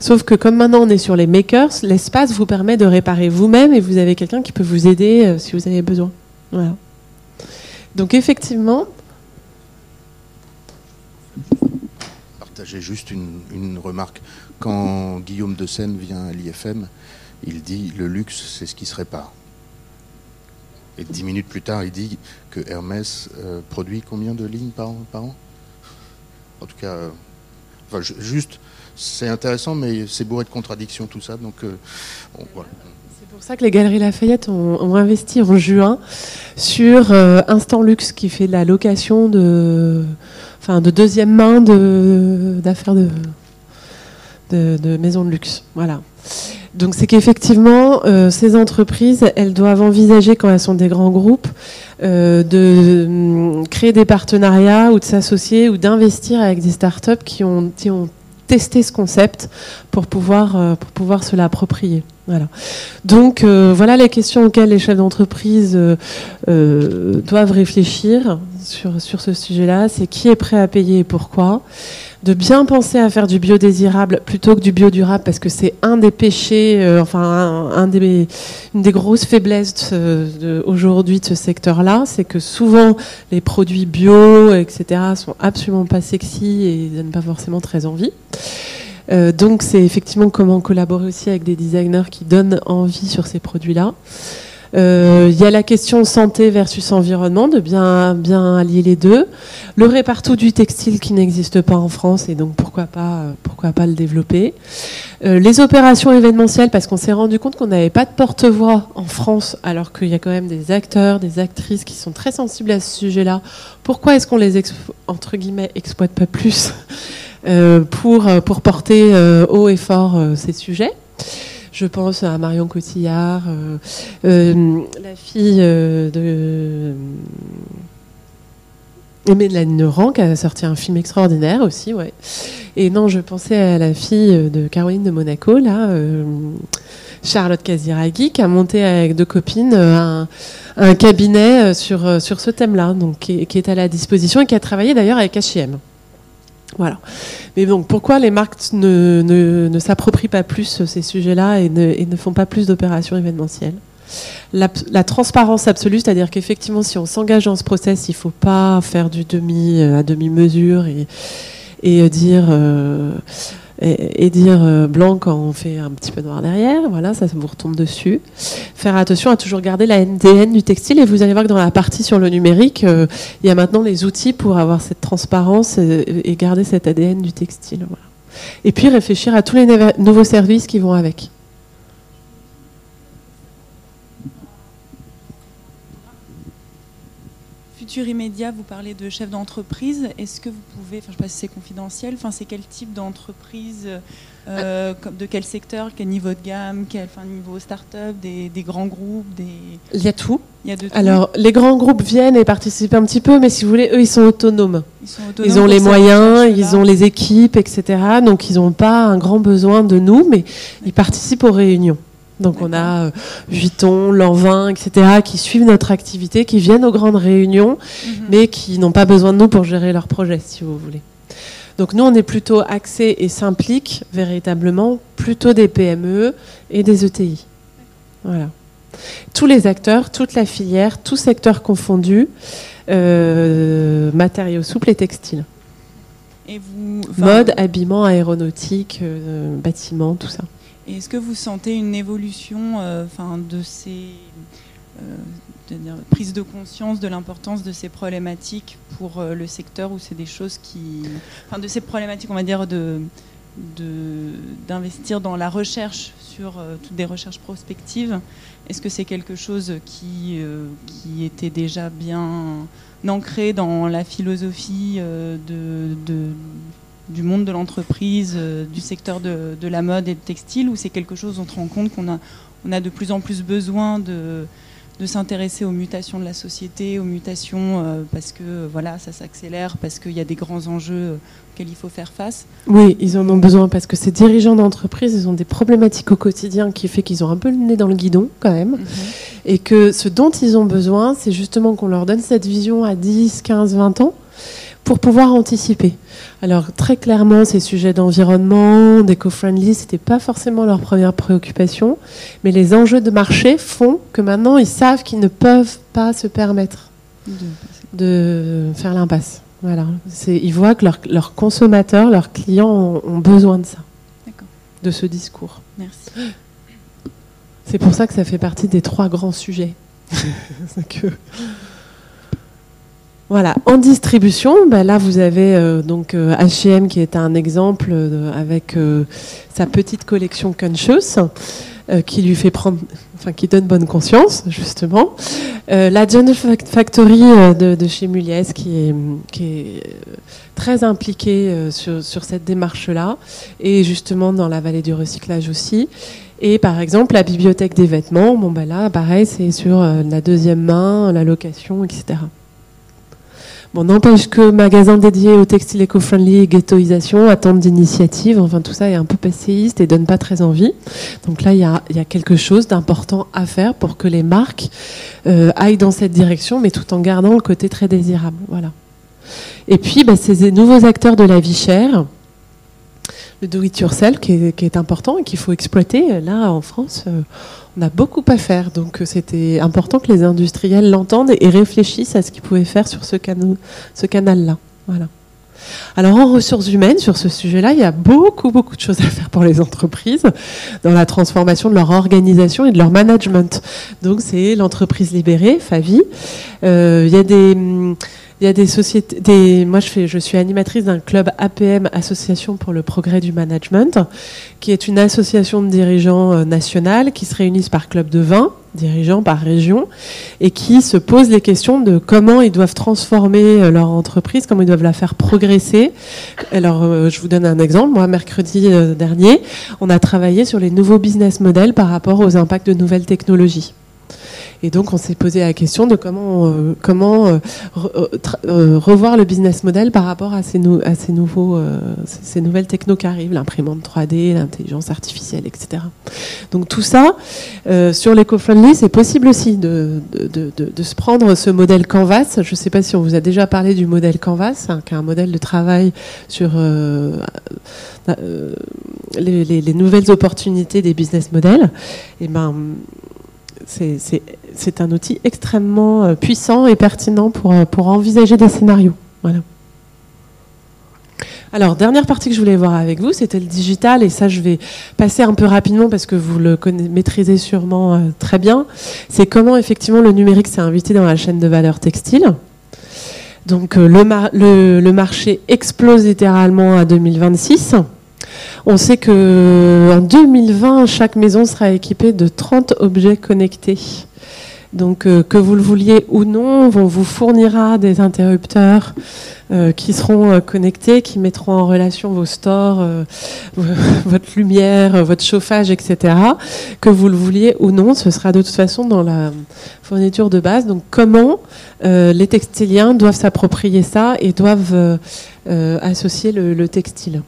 Sauf que comme maintenant on est sur les makers, l'espace vous permet de réparer vous-même et vous avez quelqu'un qui peut vous aider euh, si vous avez besoin. Voilà. Donc effectivement. Partager juste une, une remarque. Quand Guillaume de Seine vient à l'IFM, il dit le luxe, c'est ce qui se répare. Et dix minutes plus tard, il dit que Hermès euh, produit combien de lignes par an, En tout cas, euh, enfin, juste, c'est intéressant, mais c'est bourré de contradictions tout ça. Donc, euh, C'est pour ça que les Galeries Lafayette ont, investi en juin sur Instant Luxe, qui fait de la location de, de deuxième main d'affaires de, de, de de luxe. Voilà. Donc c'est qu'effectivement, euh, ces entreprises, elles doivent envisager, quand elles sont des grands groupes, euh, de hum, créer des partenariats ou de s'associer ou d'investir avec des startups qui ont, qui ont testé ce concept pour pouvoir, euh, pour pouvoir se l'approprier. Voilà. Donc voilà les questions auxquelles les chefs d'entreprise doivent réfléchir sur, sur ce sujet-là. C'est qui est prêt à payer et pourquoi de bien penser à faire du biodésirable plutôt que du biodurable parce que c'est un des péchés, euh, enfin un, des, une des grosses faiblesses aujourd'hui de ce secteur-là, c'est que souvent les produits bio, etc., sont absolument pas sexy et donnent pas forcément très envie. Euh, donc c'est effectivement comment collaborer aussi avec des designers qui donnent envie sur ces produits-là. Euh, il y a la question santé versus environnement, de bien, allier les deux. Le répartout du textile qui n'existe pas en France et donc pourquoi pas, pourquoi pas le développer. Euh, les opérations événementielles, parce qu'on s'est rendu compte qu'on n'avait pas de porte-voix en France, alors qu'il y a quand même des acteurs, des actrices qui sont très sensibles à ce sujet-là. Pourquoi est-ce qu'on les entre guillemets exploite pas plus euh, pour, pour porter haut et fort ces sujets je pense à Marion Cotillard, euh, euh, la fille euh, de Mélanie Neurant qui a sorti un film extraordinaire aussi, ouais. Et non, je pensais à la fille de Caroline de Monaco, là, Charlotte Casiraghi, qui a monté avec deux copines un, cabinet sur, sur ce thème-là, donc qui, qui, est à la disposition et qui a travaillé d'ailleurs avec H&M. Voilà. Mais donc, pourquoi les marques ne, ne, s'approprient pas plus ces sujets-là et ne, ne, font pas plus d'opérations événementielles? La, transparence absolue, c'est-à-dire qu'effectivement, si on s'engage dans ce process, il ne faut pas faire du demi euh, à demi-mesure et, et dire. Euh, et, dire euh, blanc quand on fait un petit peu noir derrière, voilà, ça, vous retombe dessus. Faire attention à toujours garder la NDN du textile et vous allez voir que dans la partie sur le numérique, euh, il y a maintenant les outils pour avoir cette transparence et, garder cet ADN du textile. Voilà. Et puis réfléchir à tous les nouveaux services qui vont avec. Immédiat, vous parlez de chef d'entreprise. Est-ce que vous pouvez, enfin je ne sais pas si c'est confidentiel, enfin c'est quel type d'entreprise, euh, de quel secteur, quel niveau de gamme, quel enfin, niveau start-up, des, grands groupes, des... Il y a tout. Il y a de tout. Alors les grands groupes viennent et participent un petit peu, mais si vous voulez, eux ils sont autonomes. Ils, sont autonomes ils ont les moyens, ils ont les équipes, etc. Donc ils n'ont pas un grand besoin de nous, mais ils participent aux réunions. Donc on a euh, Vuitton, Lanvin, etc., qui suivent notre activité, qui viennent aux grandes réunions, mhm. mais qui n'ont pas besoin de nous pour gérer leurs projets, si vous voulez. Donc nous, on est plutôt axé et s'implique véritablement plutôt des PME et des ETI. Voilà. Tous les acteurs, toute la filière, tout secteur confondu, euh, matériaux souples et textiles. Et vous, Mode, habillement, aéronautique, euh, bâtiment, tout ça. Est-ce que vous sentez une évolution euh, de ces euh, prises de conscience de l'importance de ces problématiques pour euh, le secteur ou c'est des choses qui. Enfin, de ces problématiques, on va dire, d'investir dans la recherche sur toutes des recherches prospectives? Est-ce que c'est quelque chose qui, était déjà bien ancré dans la philosophie de du monde de l'entreprise, euh, du secteur de, la mode et de textile, ou c'est quelque chose dont on se rend compte qu'on a, on a de plus en plus besoin de, de s'intéresser aux mutations de la société, aux mutations euh, parce que voilà, ça s'accélère, parce qu'il y a des grands enjeux euh, auxquels il faut faire face. Oui, ils en ont besoin parce que ces dirigeants d'entreprise, ils ont des problématiques au quotidien qui fait qu'ils ont un peu le nez dans le guidon quand même. Mhm. Et que ce dont ils ont besoin, c'est justement qu'on leur donne cette vision à 10, 15, 20 ans pour pouvoir anticiper. Alors très clairement, ces sujets d'environnement, d'éco-friendly, ce n'était pas forcément leur première préoccupation, mais les enjeux de marché font que maintenant ils savent qu'ils ne peuvent pas se permettre de faire l'impasse. Voilà, ils voient que leurs consommateurs, leurs clients ont, besoin de ça, de ce discours. Merci. C'est pour ça que ça fait partie des trois grands sujets. que voilà, en distribution, ben là vous avez euh, donc H&M qui est un exemple euh, avec sa petite collection Conscious qui lui fait prendre, enfin qui donne bonne conscience justement. la John Factory de, chez Muliez qui est, très impliquée sur, sur, cette démarche-là et justement dans la vallée du recyclage aussi. Et par exemple, la bibliothèque des vêtements, bon ben là, pareil, c'est sur la deuxième main, la location, etc. N'empêche que magasin dédié au textile éco-friendly et ghettoisation attendent d'initiatives. Enfin, tout ça est un peu passéiste et donne pas très envie. Donc là, il y a, quelque chose d'important à faire pour que les marques euh, aillent dans cette direction, mais tout en gardant le côté très désirable. Voilà. Et puis, bah, ces nouveaux acteurs de la vie chère, le do-it-yourself qui est, important et qu'il faut exploiter. Là, en France, euh, on a beaucoup à faire. Donc, euh, c'était important que les industriels l'entendent et réfléchissent à ce qu'ils pouvaient faire sur ce, ce canal-là. Voilà. Alors en ressources humaines, sur ce sujet-là, il y a beaucoup, beaucoup de choses à faire pour les entreprises dans la transformation de leur organisation et de leur management. Donc c'est l'entreprise libérée, FAVI. Euh, il y a des hum, il y a des sociétés, des, moi je, fais, je suis animatrice d'un club APM, Association pour le progrès du management, qui est une association de dirigeants euh, nationales qui se réunissent par club de 20 dirigeants par région et qui se posent les questions de comment ils doivent transformer euh, leur entreprise, comment ils doivent la faire progresser. Alors, euh, je vous donne un exemple. Moi, mercredi dernier, on a travaillé sur les nouveaux business models par rapport aux impacts de nouvelles technologies. Et donc, on s'est posé la question de comment, euh, euh, euh, revoir le business model par rapport à ces, nouveaux, ces nouvelles technos qui arrivent, l'imprimante 3D, l'intelligence artificielle, etc. Donc, tout ça, sur l'éco-friendly, c'est possible aussi de, se prendre ce modèle Canvas. Je ne sais pas si on vous a déjà parlé du modèle Canvas, hein, qui est un modèle de travail sur les, les, nouvelles opportunités des business models. Et ben, c'est un outil extrêmement euh, puissant et pertinent pour, euh, envisager des scénarios. Alors, dernière partie que je voulais voir avec vous, c'était le digital, et ça, je vais passer un peu rapidement parce que vous le maîtrisez sûrement euh, très bien. C'est comment, effectivement, le numérique s'est invité dans la chaîne de valeur textile. Donc, le, le, le marché explose littéralement à 2026. On sait que en 2020, chaque maison sera équipée de 30 objets connectés. Donc, euh, que vous le vouliez ou non, on vous fournira des interrupteurs euh, qui seront euh, connectés, qui mettront en relation vos stores, votre lumière, votre chauffage, etc. Que vous le vouliez ou non, ce sera de toute façon dans la fourniture de base. Donc, comment les textiliens doivent s'approprier ça et doivent associer le textile?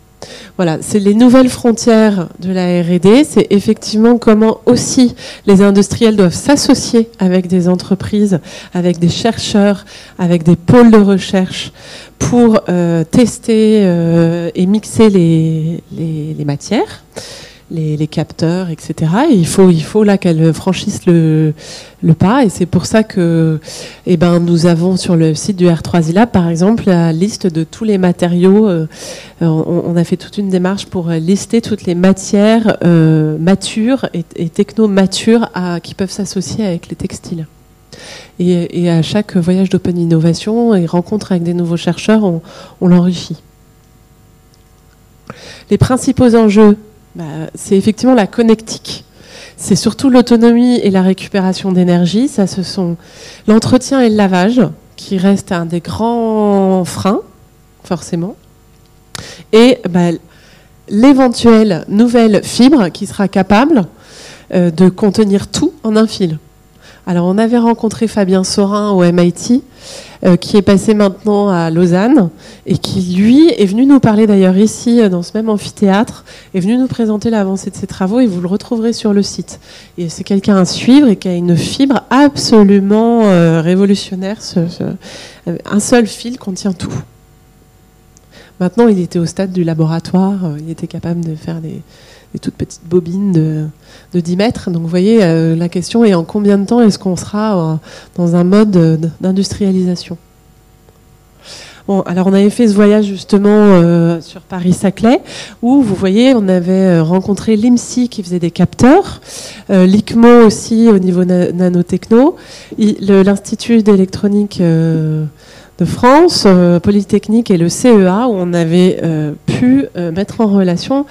Voilà, c'est les nouvelles frontières de la R&D. C'est effectivement comment aussi les industriels doivent s'associer avec des entreprises, avec des chercheurs, avec des pôles de recherche pour euh, tester euh, et mixer les, les matières les, capteurs, etc. Et il faut, il faut là qu'elles franchissent le, pas. Et c'est pour ça que eh ben, nous avons sur le site du R3ILAB, par exemple, la liste de tous les matériaux. Euh, on, a fait toute une démarche pour lister toutes les matières euh, matures et, et techno-matures qui peuvent s'associer avec les textiles. Et, à chaque voyage d'Open Innovation et rencontre avec des nouveaux chercheurs, on l'enrichit. Les principaux enjeux bah, c'est effectivement la connectique. C'est surtout l'autonomie et la récupération d'énergie. Ça, ce sont l'entretien et le lavage qui restent un des grands freins, forcément. Et bah, l'éventuelle nouvelle fibre qui sera capable euh, de contenir tout en un fil. Alors on avait rencontré Fabien Sorin au MIT, euh, qui est passé maintenant à Lausanne, et qui lui est venu nous parler d'ailleurs ici, euh, dans ce même amphithéâtre, est venu nous présenter l'avancée de ses travaux, et vous le retrouverez sur le site. Et c'est quelqu'un à suivre et qui a une fibre absolument euh, révolutionnaire. un seul fil contient tout. Maintenant, il était au stade du laboratoire, il était capable de faire des, des toutes petites bobines de, de 10 mètres. Donc vous voyez, euh, la question est en combien de temps est-ce qu'on sera euh, dans un mode d'industrialisation? Bon, alors on avait fait ce voyage justement euh, sur Paris-Saclay, où vous voyez, on avait rencontré l'IMSI qui faisait des capteurs, l'ICMO aussi au niveau nanotechno, l'Institut d'électronique de France, Polytechnique et le CEA, où on avait pu mettre en relation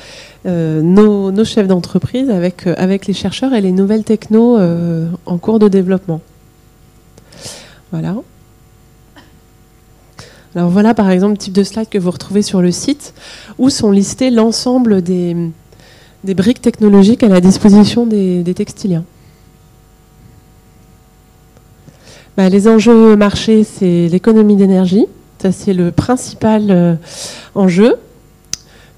euh, nos, chefs d'entreprise avec, euh, les chercheurs et les nouvelles technos euh, en cours de développement. Voilà. Alors voilà par exemple le type de slide que vous retrouvez sur le site où sont listés l'ensemble des, briques technologiques à la disposition des, textiliens. Bah, les enjeux marché, c'est l'économie d'énergie. Ça, c'est le principal enjeu.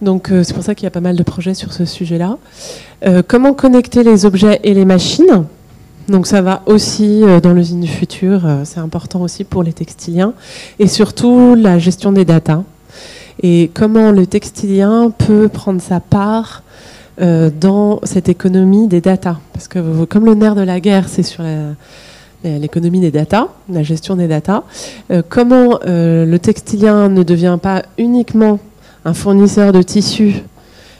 Donc euh, c'est pour ça qu'il y a pas mal de projets sur ce sujet-là. Euh, comment connecter les objets et les machines? Donc ça va aussi euh, dans l'usine du futur, c'est important aussi pour les textiliens. Et surtout la gestion des datas. Et comment le textilien peut prendre sa part dans cette économie des datas. Parce que comme le nerf de la guerre, c'est sur l'économie des datas, la gestion des datas, comment le textilien ne devient pas uniquement un fournisseur de tissus,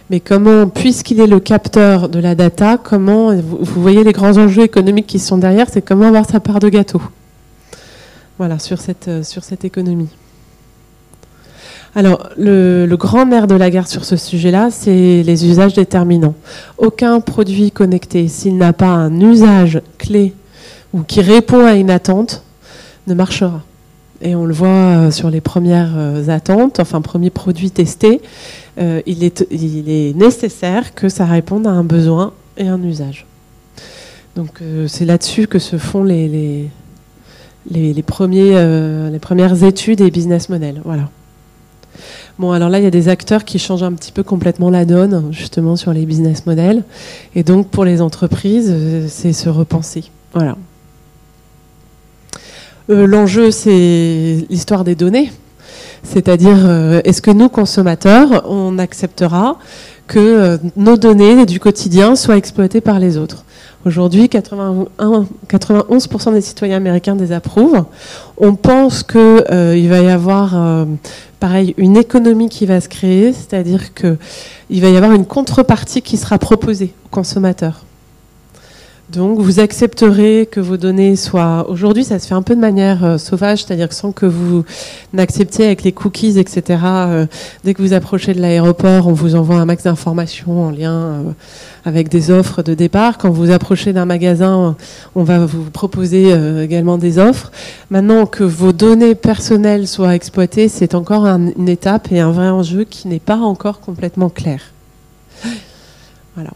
mais comment, puisqu'il est le capteur de la data, comment, vous, voyez les grands enjeux économiques qui sont derrière, c'est comment avoir sa part de gâteau. Voilà, sur cette, euh, économie. Alors, le, le, grand nerf de la guerre sur ce sujet-là, c'est les usages déterminants. Aucun produit connecté, s'il n'a pas un usage clé ou qui répond à une attente, ne marchera. Et on le voit euh, sur les premières euh, attentes, enfin premiers produits testés, euh, il, est, nécessaire que ça réponde à un besoin et un usage. Donc c'est là-dessus que se font les, les premières études et business models. Voilà. Bon, alors là, il y a des acteurs qui changent un petit peu complètement la donne, justement, sur les business models. Et donc, pour les entreprises, c'est se repenser. Voilà. Euh, l'enjeu, c'est l'histoire des données. C'est-à-dire, euh, est-ce que nous, consommateurs, on acceptera que euh, nos données du quotidien soient exploitées par les autres? Aujourd'hui, 91% des citoyens américains désapprouvent. On pense qu'il va y avoir, pareil, une économie qui va se créer, c'est-à-dire qu'il va y avoir une contrepartie qui sera proposée aux consommateurs. Donc vous accepterez que vos données soient... Aujourd'hui, ça se fait un peu de manière euh, sauvage, c'est-à-dire que sans que vous n'acceptiez avec les cookies, etc., euh, dès que vous approchez de l'aéroport, on vous envoie un max d'informations en lien euh, avec des offres de départ. Quand vous approchez d'un magasin, on va vous proposer également des offres. Maintenant que vos données personnelles soient exploitées, c'est encore une étape et un vrai enjeu qui n'est pas encore complètement clair. Voilà.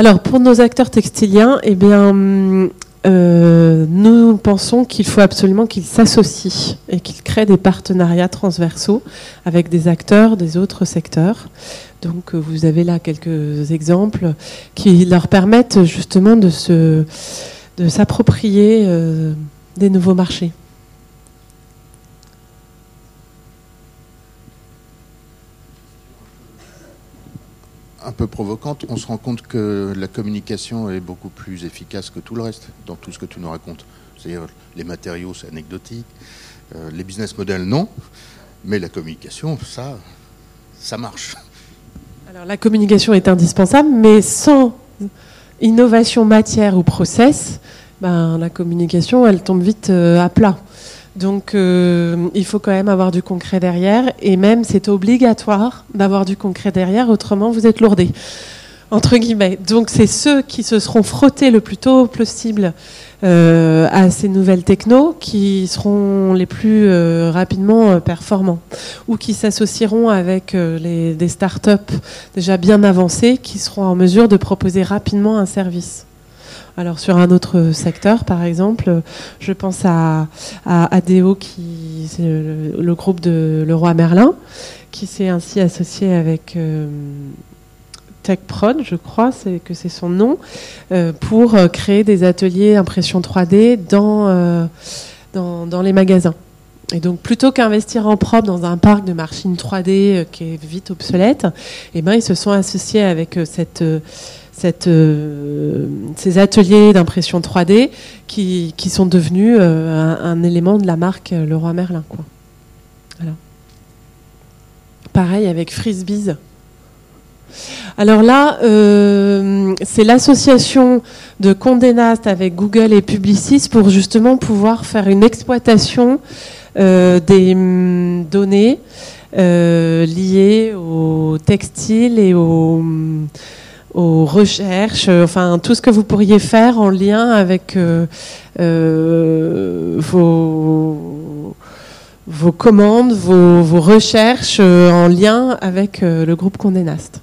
Alors, pour nos acteurs textiliens, eh bien, euh, nous pensons qu'il faut absolument qu'ils s'associent et qu'ils créent des partenariats transversaux avec des acteurs des autres secteurs. Donc, vous avez là quelques exemples qui leur permettent justement de, se, de s'approprier euh, des nouveaux marchés. Un peu provocante, on se rend compte que la communication est beaucoup plus efficace que tout le reste dans tout ce que tu nous racontes. C'est-à-dire les matériaux, c'est anecdotique, euh, les business models, non, mais la communication, ça, ça marche. Alors la communication est indispensable, mais sans innovation matière ou process, ben, la communication, elle tombe vite euh, à plat. Donc euh, il faut quand même avoir du concret derrière, et même c'est obligatoire d'avoir du concret derrière, autrement vous êtes lourdé, entre guillemets. Donc c'est ceux qui se seront frottés le plus tôt possible euh, à ces nouvelles technos qui seront les plus euh, rapidement performants, ou qui s'associeront avec les, des startups déjà bien avancées qui seront en mesure de proposer rapidement un service. Alors sur un autre secteur, par exemple, je pense à, ADO, qui c'est le, groupe de Leroy Merlin, qui s'est ainsi associé avec euh, je crois, que c'est son nom, euh, pour créer des ateliers impression 3D dans, dans, dans les magasins. Et donc, plutôt qu'investir en propre dans un parc de machines 3D qui est vite obsolète, eh ben, ils se sont associés avec cette, euh, ces ateliers d'impression 3D qui, sont devenus euh, un, élément de la marque euh, Leroy Merlin. Pareil avec Frisbees. Alors là, c'est l'association de Condé Nast avec Google et Publicis pour justement pouvoir faire une exploitation des hum, données liées au textile et au aux recherches, euh, enfin tout ce que vous pourriez faire en lien avec euh, euh, vos, vos commandes, vos, vos recherches en lien avec le groupe Condé Nast.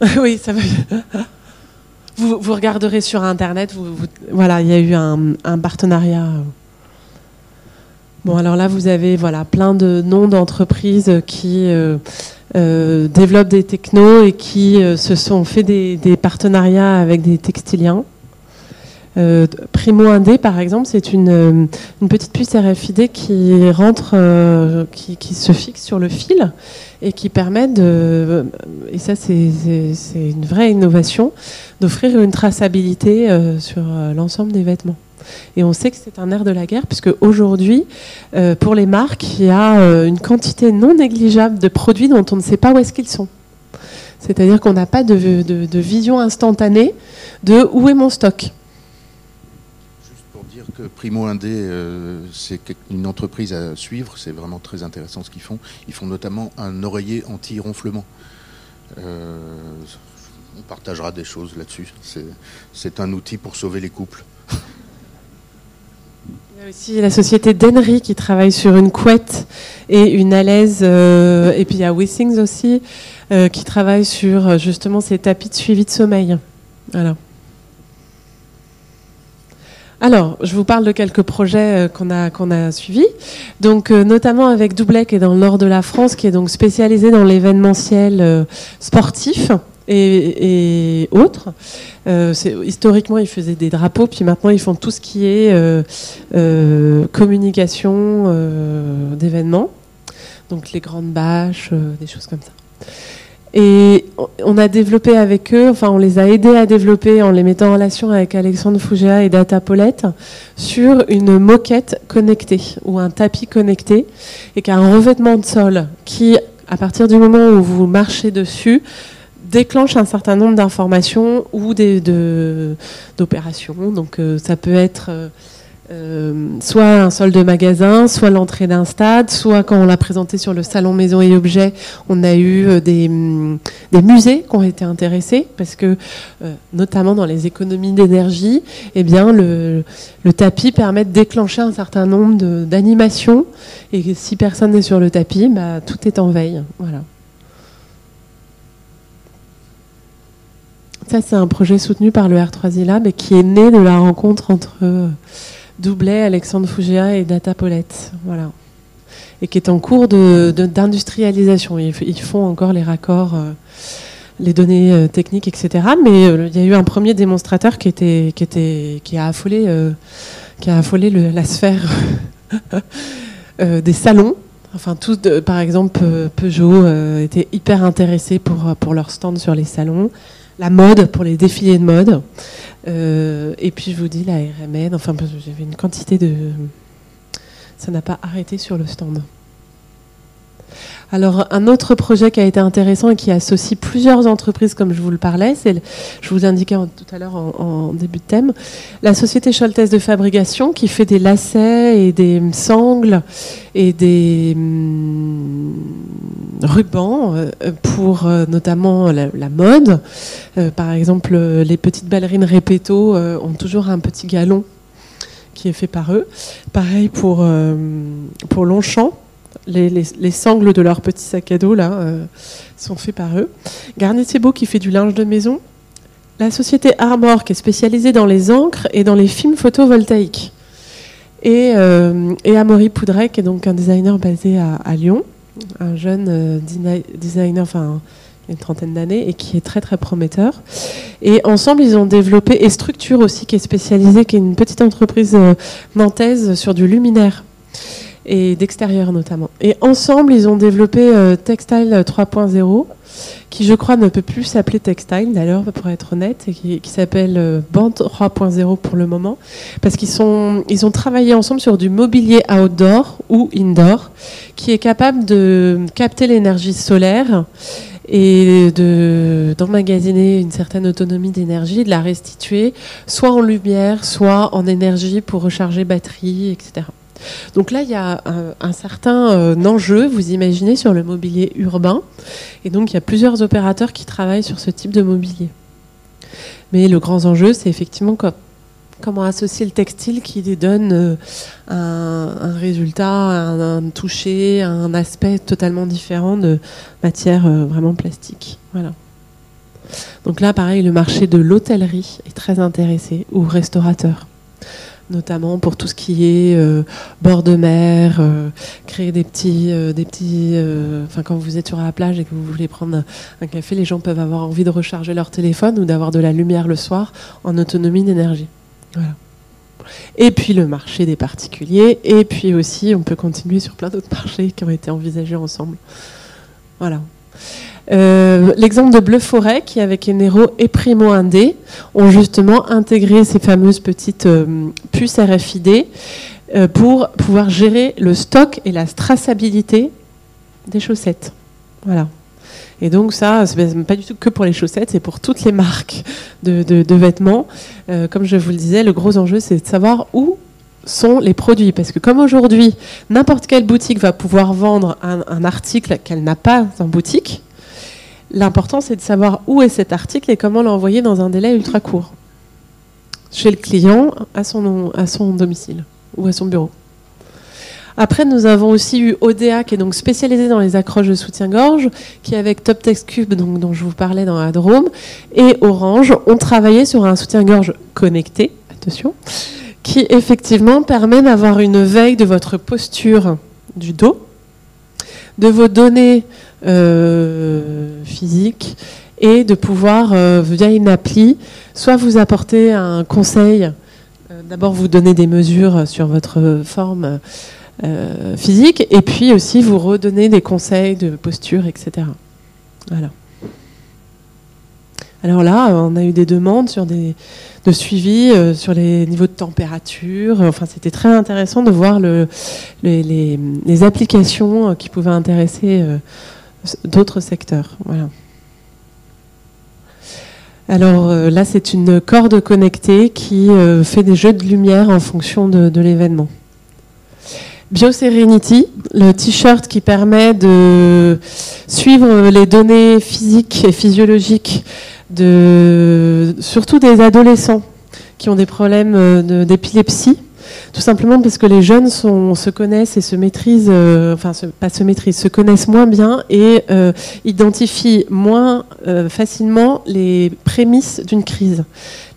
oui, ça va. Vous, regarderez sur Internet. Vous, voilà, il y a eu un, partenariat. Bon, alors là, vous avez voilà, plein de noms d'entreprises qui euh, euh, développent des technos et qui euh, se sont fait des, partenariats avec des textiliens. Primo Indé, par exemple, c'est une, petite puce RFID qui rentre, qui, se fixe sur le fil et qui permet de, et ça c'est une vraie innovation, d'offrir une traçabilité sur l'ensemble des vêtements. Et on sait que c'est un air de la guerre, puisque aujourd'hui, euh, pour les marques, il y a euh, une quantité non négligeable de produits dont on ne sait pas où est-ce qu'ils sont. C'est-à-dire qu'on n'a pas de, vision instantanée de où est mon stock. Primo Indé, euh, c'est une entreprise à suivre, c'est vraiment très intéressant ce qu'ils font. Ils font notamment un oreiller anti-ronflement. on partagera des choses là-dessus. C'est un outil pour sauver les couples. Il y a aussi la société Denry qui travaille sur une couette et une alaise. Euh, et puis il y a Wissings aussi euh, qui travaille sur euh, justement ces tapis de suivi de sommeil. Voilà. Alors, je vous parle de quelques projets qu'on a, qu'on a suivis. Donc, notamment avec Doublet, qui est dans le nord de la France, qui est donc spécialisé dans l'événementiel sportif et, autres. Euh, historiquement, ils faisaient des drapeaux, puis maintenant, ils font tout ce qui est euh, euh, communication d'événements, donc les grandes bâches, des choses comme ça. Et on a développé avec eux, enfin on les a aidés à développer en les mettant en relation avec Alexandre Fougea et Data Paulette sur une moquette connectée ou un tapis connecté et qui un revêtement de sol qui, à partir du moment où vous marchez dessus, déclenche un certain nombre d'informations ou d'opérations. Donc euh, ça peut être euh, soit un sol de magasin, soit l'entrée d'un stade, soit quand on l'a présenté sur le salon Maison et Objets, on a eu des, des musées qui ont été intéressés parce que, notamment dans les économies d'énergie, eh bien le, tapis permet de déclencher un certain nombre d'animations et si personne n'est sur le tapis, bah, tout est en veille. Voilà. Ça, c'est un projet soutenu par le R3I Lab et qui est né de la rencontre entre euh, Doublet, Alexandre Fougéa et Data Paulette. Voilà. Et qui est en cours d'industrialisation. Ils, font encore les raccords, euh, les données euh, techniques, etc. Mais il y a eu un premier démonstrateur qui, a affolé, la sphère des salons. Enfin, tous, par exemple, Peugeot était hyper intéressé pour leur stand sur les salons la mode pour les défilés de mode. Euh, et puis je vous dis la RMN, enfin j'avais une quantité de... Ça n'a pas arrêté sur le stand. Alors, un autre projet qui a été intéressant et qui associe plusieurs entreprises, comme je vous le parlais, c'est, je vous indiquais tout à l'heure en, début de thème, la société Choltès de fabrication qui fait des lacets et des sangles et des hum, rubans euh, pour euh, notamment la, mode. Euh, par exemple, les petites ballerines Repetto ont toujours un petit galon qui est fait par eux. Pareil pour, pour Longchamp les, sangles de leur petit sac à dos là euh, sont faits par eux. Garnier Thiebaud qui fait du linge de maison. La société Armor qui est spécialisée dans les encres et dans les films photovoltaïques. Et, euh, et Amaury Poudret qui est donc un designer basé à, Lyon, un jeune euh, designer, enfin une trentaine d'années et qui est très très prometteur. Et ensemble, ils ont développé, et Structure aussi, qui est spécialisée, qui est une petite entreprise nantaise sur du luminaire et d'extérieur notamment. Et ensemble, ils ont développé euh, Textile 3.0, qui je crois ne peut plus s'appeler Textile d'ailleurs, pour être honnête, et qui, s'appelle euh, Band 3.0 pour le moment, parce qu'ils sont, ils ont travaillé ensemble sur du mobilier outdoor ou indoor, qui est capable de capter l'énergie solaire et d'emmagasiner une certaine autonomie d'énergie, de la restituer, soit en lumière, soit en énergie pour recharger batterie, etc. Donc là, il y a un, certain euh, enjeu, vous imaginez, sur le mobilier urbain. Et donc, il y a plusieurs opérateurs qui travaillent sur ce type de mobilier. Mais le grand enjeu, c'est effectivement comment associer le textile qui donne euh, un, résultat, un, toucher, un aspect totalement différent de matière euh, vraiment plastique. Voilà. Donc là, pareil, le marché de l'hôtellerie est très intéressé, ou restaurateur notamment pour tout ce qui est euh, bord de mer, euh, créer des petits, euh, des petits, enfin quand vous êtes sur la plage et que vous voulez prendre un café, les gens peuvent avoir envie de recharger leur téléphone ou d'avoir de la lumière le soir en autonomie d'énergie. Voilà. Et puis le marché des particuliers, et puis aussi on peut continuer sur plein d'autres marchés qui ont été envisagés ensemble. Voilà. Euh, l'exemple de Bleu Forêt, qui avec Enero et Primo Indé ont justement intégré ces fameuses petites euh, puces RFID euh, pour pouvoir gérer le stock et la traçabilité des chaussettes. Voilà. Et donc ça, c'est pas du tout que pour les chaussettes, c'est pour toutes les marques de, vêtements. comme je vous le disais, le gros enjeu, c'est de savoir où sont les produits. Parce que comme aujourd'hui, n'importe quelle boutique va pouvoir vendre un article qu'elle n'a pas en boutique, L'important, c'est de savoir où est cet article et comment l'envoyer dans un délai ultra court. Chez le client, à son, domicile ou à son bureau. Après, nous avons aussi eu ODA, qui est donc spécialisé dans les accroches de soutien-gorge, qui avec Top Text Cube, dont je vous parlais dans la Drôme, et Orange ont travaillé sur un soutien-gorge connecté, attention, qui effectivement permet d'avoir une veille de votre posture du dos, de vos données euh, physique et de pouvoir, euh, via une appli, soit vous apporter un conseil, euh, d'abord vous donner des mesures sur votre forme physique, et puis aussi vous redonner des conseils de posture, etc. Voilà. Alors là, on a eu des demandes de suivi sur les niveaux de température. Enfin, c'était très intéressant de voir le, les, applications qui pouvaient intéresser d'autres secteurs. Voilà. Alors euh, là, c'est une corde connectée qui euh, fait des jeux de lumière en fonction de, l'événement. BioSerenity, le t-shirt qui permet de suivre les données physiques et physiologiques de surtout des adolescents qui ont des problèmes euh, d'épilepsie tout simplement parce que les jeunes se connaissent et se maîtrisent, euh, enfin pas se maîtrisent, se connaissent moins bien et euh, identifient moins euh, facilement les prémices d'une crise.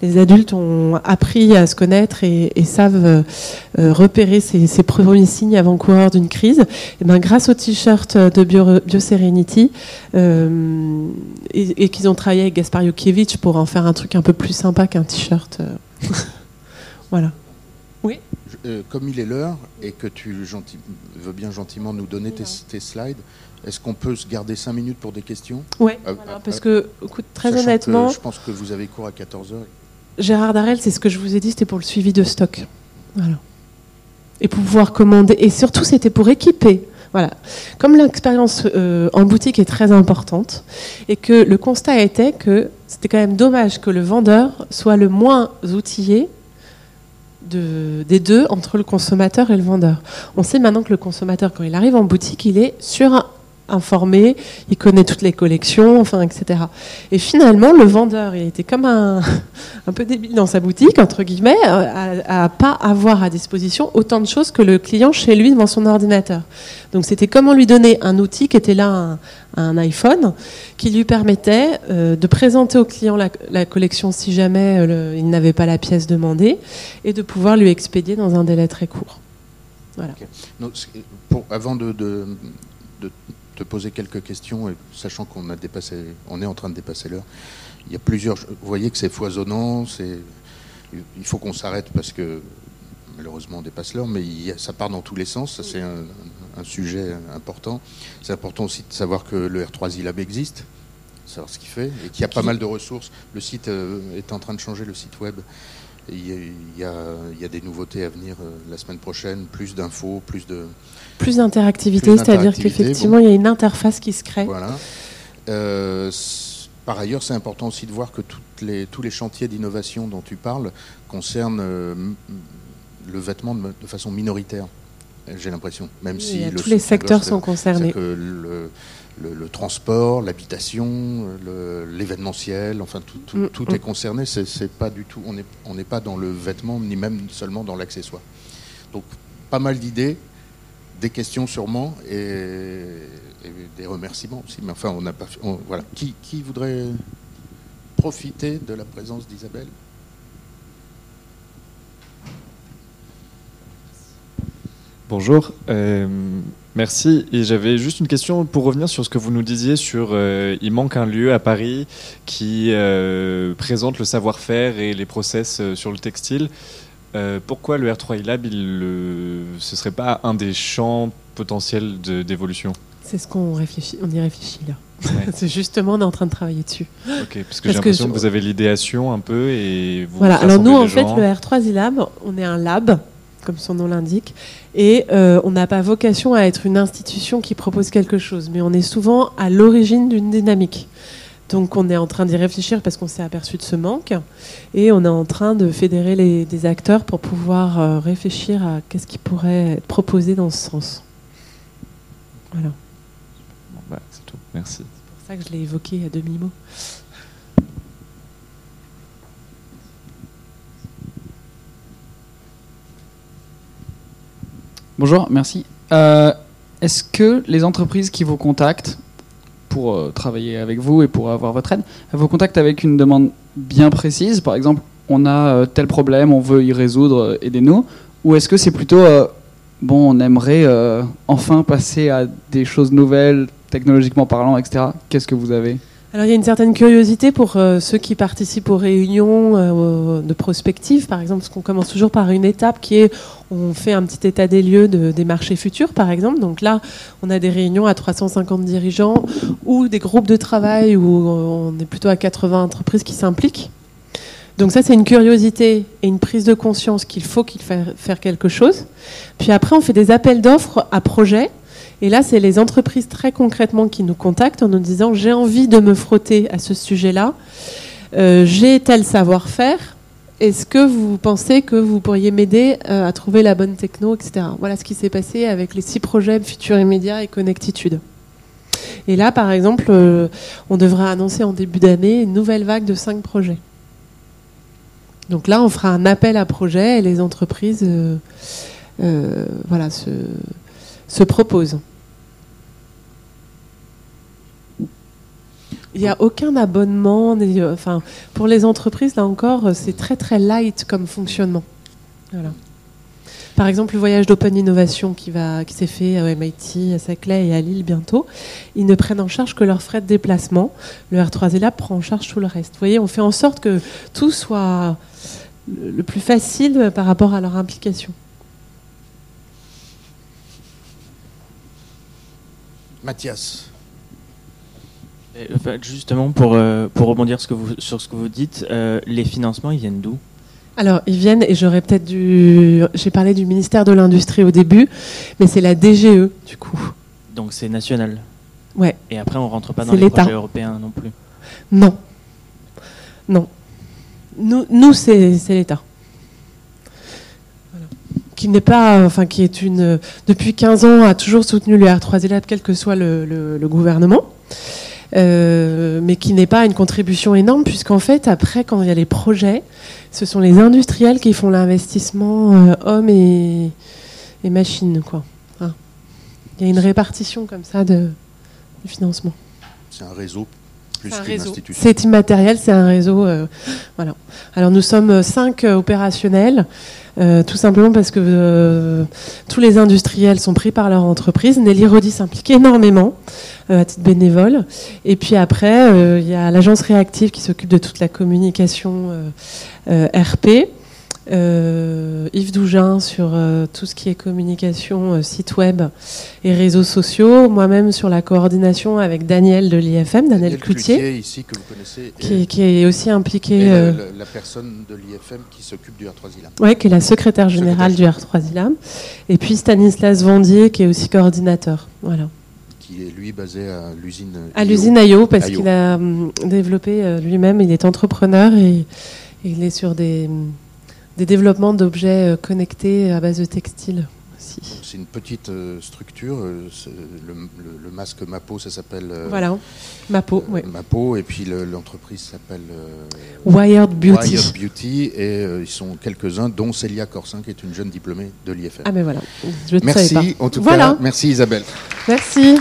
Les adultes ont appris à se connaître et, savent repérer ces, premiers signes avant-coureurs d'une crise. Et ben, grâce au t-shirt de BioSerenity, et, et qu'ils ont travaillé avec Gaspar Jokiewicz pour en faire un truc un peu plus sympa qu'un t-shirt. voilà. Euh, comme il est l'heure et que tu veux bien gentiment nous donner tes, slides, est-ce qu'on peut se garder 5 minutes pour des questions? Oui, euh, euh, parce que, très honnêtement. je pense que vous avez cours à 14h. Gérard Darel, c'est ce que je vous ai dit, c'était pour le suivi de stock. Voilà. Et pour pouvoir commander. Et surtout, c'était pour équiper. Voilà. Comme l'expérience en boutique est très importante et que le constat était que c'était quand même dommage que le vendeur soit le moins outillé des deux entre le consommateur et le vendeur. On sait maintenant que le consommateur, quand il arrive en boutique, il est sur informé, il connaît toutes les collections, enfin, etc. Et finalement, le vendeur, il était comme un, un peu débile dans sa boutique, entre guillemets, à, à, pas avoir à disposition autant de choses que le client chez lui devant son ordinateur. Donc c'était comment lui donner un outil qui était là, un, iPhone, qui lui permettait euh, de présenter au client la, collection si jamais euh, il n'avait pas la pièce demandée, et de pouvoir lui expédier dans un délai très court. Voilà. avant de, te poser quelques questions, et sachant qu'on a dépassé, on est en train de dépasser l'heure, il y a plusieurs. Vous voyez que c'est foisonnant, c'est, il faut qu'on s'arrête parce que malheureusement on dépasse l'heure, mais ça part dans tous les sens. Ça c'est un, sujet important. C'est important aussi de savoir que le R3 Ilab existe, savoir ce qu'il fait, et qu'il y a pas mal de ressources. Le site euh, est en train de changer, le site web. Il y, a, des nouveautés à venir euh, la semaine prochaine, plus d'infos, plus de... Plus d'interactivité, c'est-à-dire qu'effectivement, il y a une interface qui se crée. Voilà. Euh, par ailleurs, c'est important aussi de voir que toutes les, tous les chantiers d'innovation dont tu parles concernent euh, le vêtement de, façon minoritaire, j'ai l'impression. Même si tous les secteurs sont concernés. le, le, transport, l'habitation, l'événementiel, enfin tout, mm, mm. est concerné. C'est pas du tout, on n'est pas dans le vêtement ni même seulement dans l'accessoire. Donc pas mal d'idées, des questions sûrement et, des remerciements aussi. Mais enfin, on n'a pas, voilà. Qui, qui voudrait profiter de la présence d'Isabelle? Bonjour. Euh, Merci. Et j'avais juste une question pour revenir sur ce que vous nous disiez sur euh, il manque un lieu à Paris qui euh, présente le savoir-faire et les process sur le textile. pourquoi le R3 e-Lab, il, ce serait pas un des champs potentiels d'évolution? C'est ce qu'on réfléchit, on y réfléchit là. C'est justement, on est en train de travailler dessus. Ok, parce que j'ai l'impression que, vous avez l'idéation un peu et vous Voilà, alors nous en fait, le R3 e-Lab, on est un lab comme son nom l'indique. Et euh, on n'a pas vocation à être une institution qui propose quelque chose, mais on est souvent à l'origine d'une dynamique. Donc on est en train d'y réfléchir parce qu'on s'est aperçu de ce manque et on est en train de fédérer les, des acteurs pour pouvoir euh, réfléchir à qu'est-ce qui pourrait être proposé dans ce sens. Voilà. Bah, c'est tout. Merci. C'est pour ça que je l'ai évoqué à demi-mot. Bonjour, merci. Euh, est-ce que les entreprises qui vous contactent pour euh, travailler avec vous et pour avoir votre aide, vous contactent avec une demande bien précise? Par exemple, on a euh, tel problème, on veut y résoudre, aidez-nous Ou est-ce que c'est plutôt, bon, on aimerait enfin passer à des choses nouvelles, technologiquement parlant, etc. Qu'est-ce que vous avez? Alors il y a une certaine curiosité pour euh, ceux qui participent aux réunions euh, de prospective, par exemple, parce qu'on commence toujours par une étape qui est on fait un petit état des lieux de, des marchés futurs, par exemple. Donc là, on a des réunions à 350 dirigeants ou des groupes de travail où on est plutôt à 80 entreprises qui s'impliquent. Donc ça, c'est une curiosité et une prise de conscience qu'il faut qu'il faire quelque chose. Puis après, on fait des appels d'offres à projets et là, c'est les entreprises très concrètement qui nous contactent en nous disant j'ai envie de me frotter à ce sujet-là, euh, j'ai tel savoir-faire. Est-ce que vous pensez que vous pourriez m'aider euh, à trouver la bonne techno, etc. Voilà ce qui s'est passé avec les six projets Futur Immédiat et Connectitude. Et là, par exemple, euh, on devrait annoncer en début d'année une nouvelle vague de cinq projets. Donc là, on fera un appel à projets et les entreprises se proposent. Il n'y a aucun abonnement. Euh, enfin, pour les entreprises, là encore, euh, c'est très très light comme fonctionnement. Voilà. Par exemple, le voyage d'Open Innovation qui, va, qui s'est fait à MIT, à Saclay et à Lille bientôt, ils ne prennent en charge que leurs frais de déplacement. Le R3 Lab prend en charge tout le reste. Vous voyez, on fait en sorte que tout soit le plus facile par rapport à leur implication. Mathias justement, pour, euh, pour rebondir sur ce que vous dites, euh, les financements, ils viennent d'où? Alors, ils viennent, et j'aurais peut-être dû. J'ai parlé du ministère de l'Industrie au début, mais c'est la DGE, du coup. Donc, c'est national? Ouais. Et après, on rentre pas dans les projets européens non plus? Non. Non. Nous, nous c'est l'État. qui n'est pas, enfin, qui est une, depuis 15 ans, a toujours soutenu le R3 Lab, quel que soit le, gouvernement. Mais qui n'est pas une contribution énorme, puisqu'en fait, après, quand il y a les projets, ce sont les industriels qui font l'investissement hommes et, et machines. Quoi. Hein. Il y a une répartition comme ça de, du financement. C'est un réseau c'est immatériel, c'est un réseau. Euh, voilà. Alors nous sommes euh, cinq euh, opérationnels, tout simplement parce que tous les industriels sont pris par leur entreprise. Nelly Rodi s'implique énormément à titre bénévole. Et puis après, il y a l'agence réactive qui s'occupe de toute la communication RP. Euh, Yves Dougin sur euh, tout ce qui est communication, euh, site web et réseaux sociaux. Moi-même sur la coordination avec Daniel de l'IFM, Daniel, Cloutier, ici, que vous connaissez, qui, est aussi impliqué. La, personne de l'IFM qui s'occupe du R3ILAM. Oui, qui est la secrétaire générale du R3ILAM. Et puis Stanislas Vendier, qui est aussi coordinateur. Voilà qui est lui basé à l'usine à l'usine Ayo parce qu'il a hum, développé lui-même il est entrepreneur et il est sur des hum, des développements d'objets euh, connectés à base de textile. C'est une petite euh, structure. Euh, le, masque Mapo, ça s'appelle. voilà, Mapo. oui. Mapo, et puis l'entreprise s'appelle. Wired Beauty. Wired Beauty, et ils sont quelques-uns, dont Célia Corsin, qui est une jeune diplômée de l'IFM. Ah, mais voilà. Je merci, en tout voilà. cas. Merci Isabelle. Merci.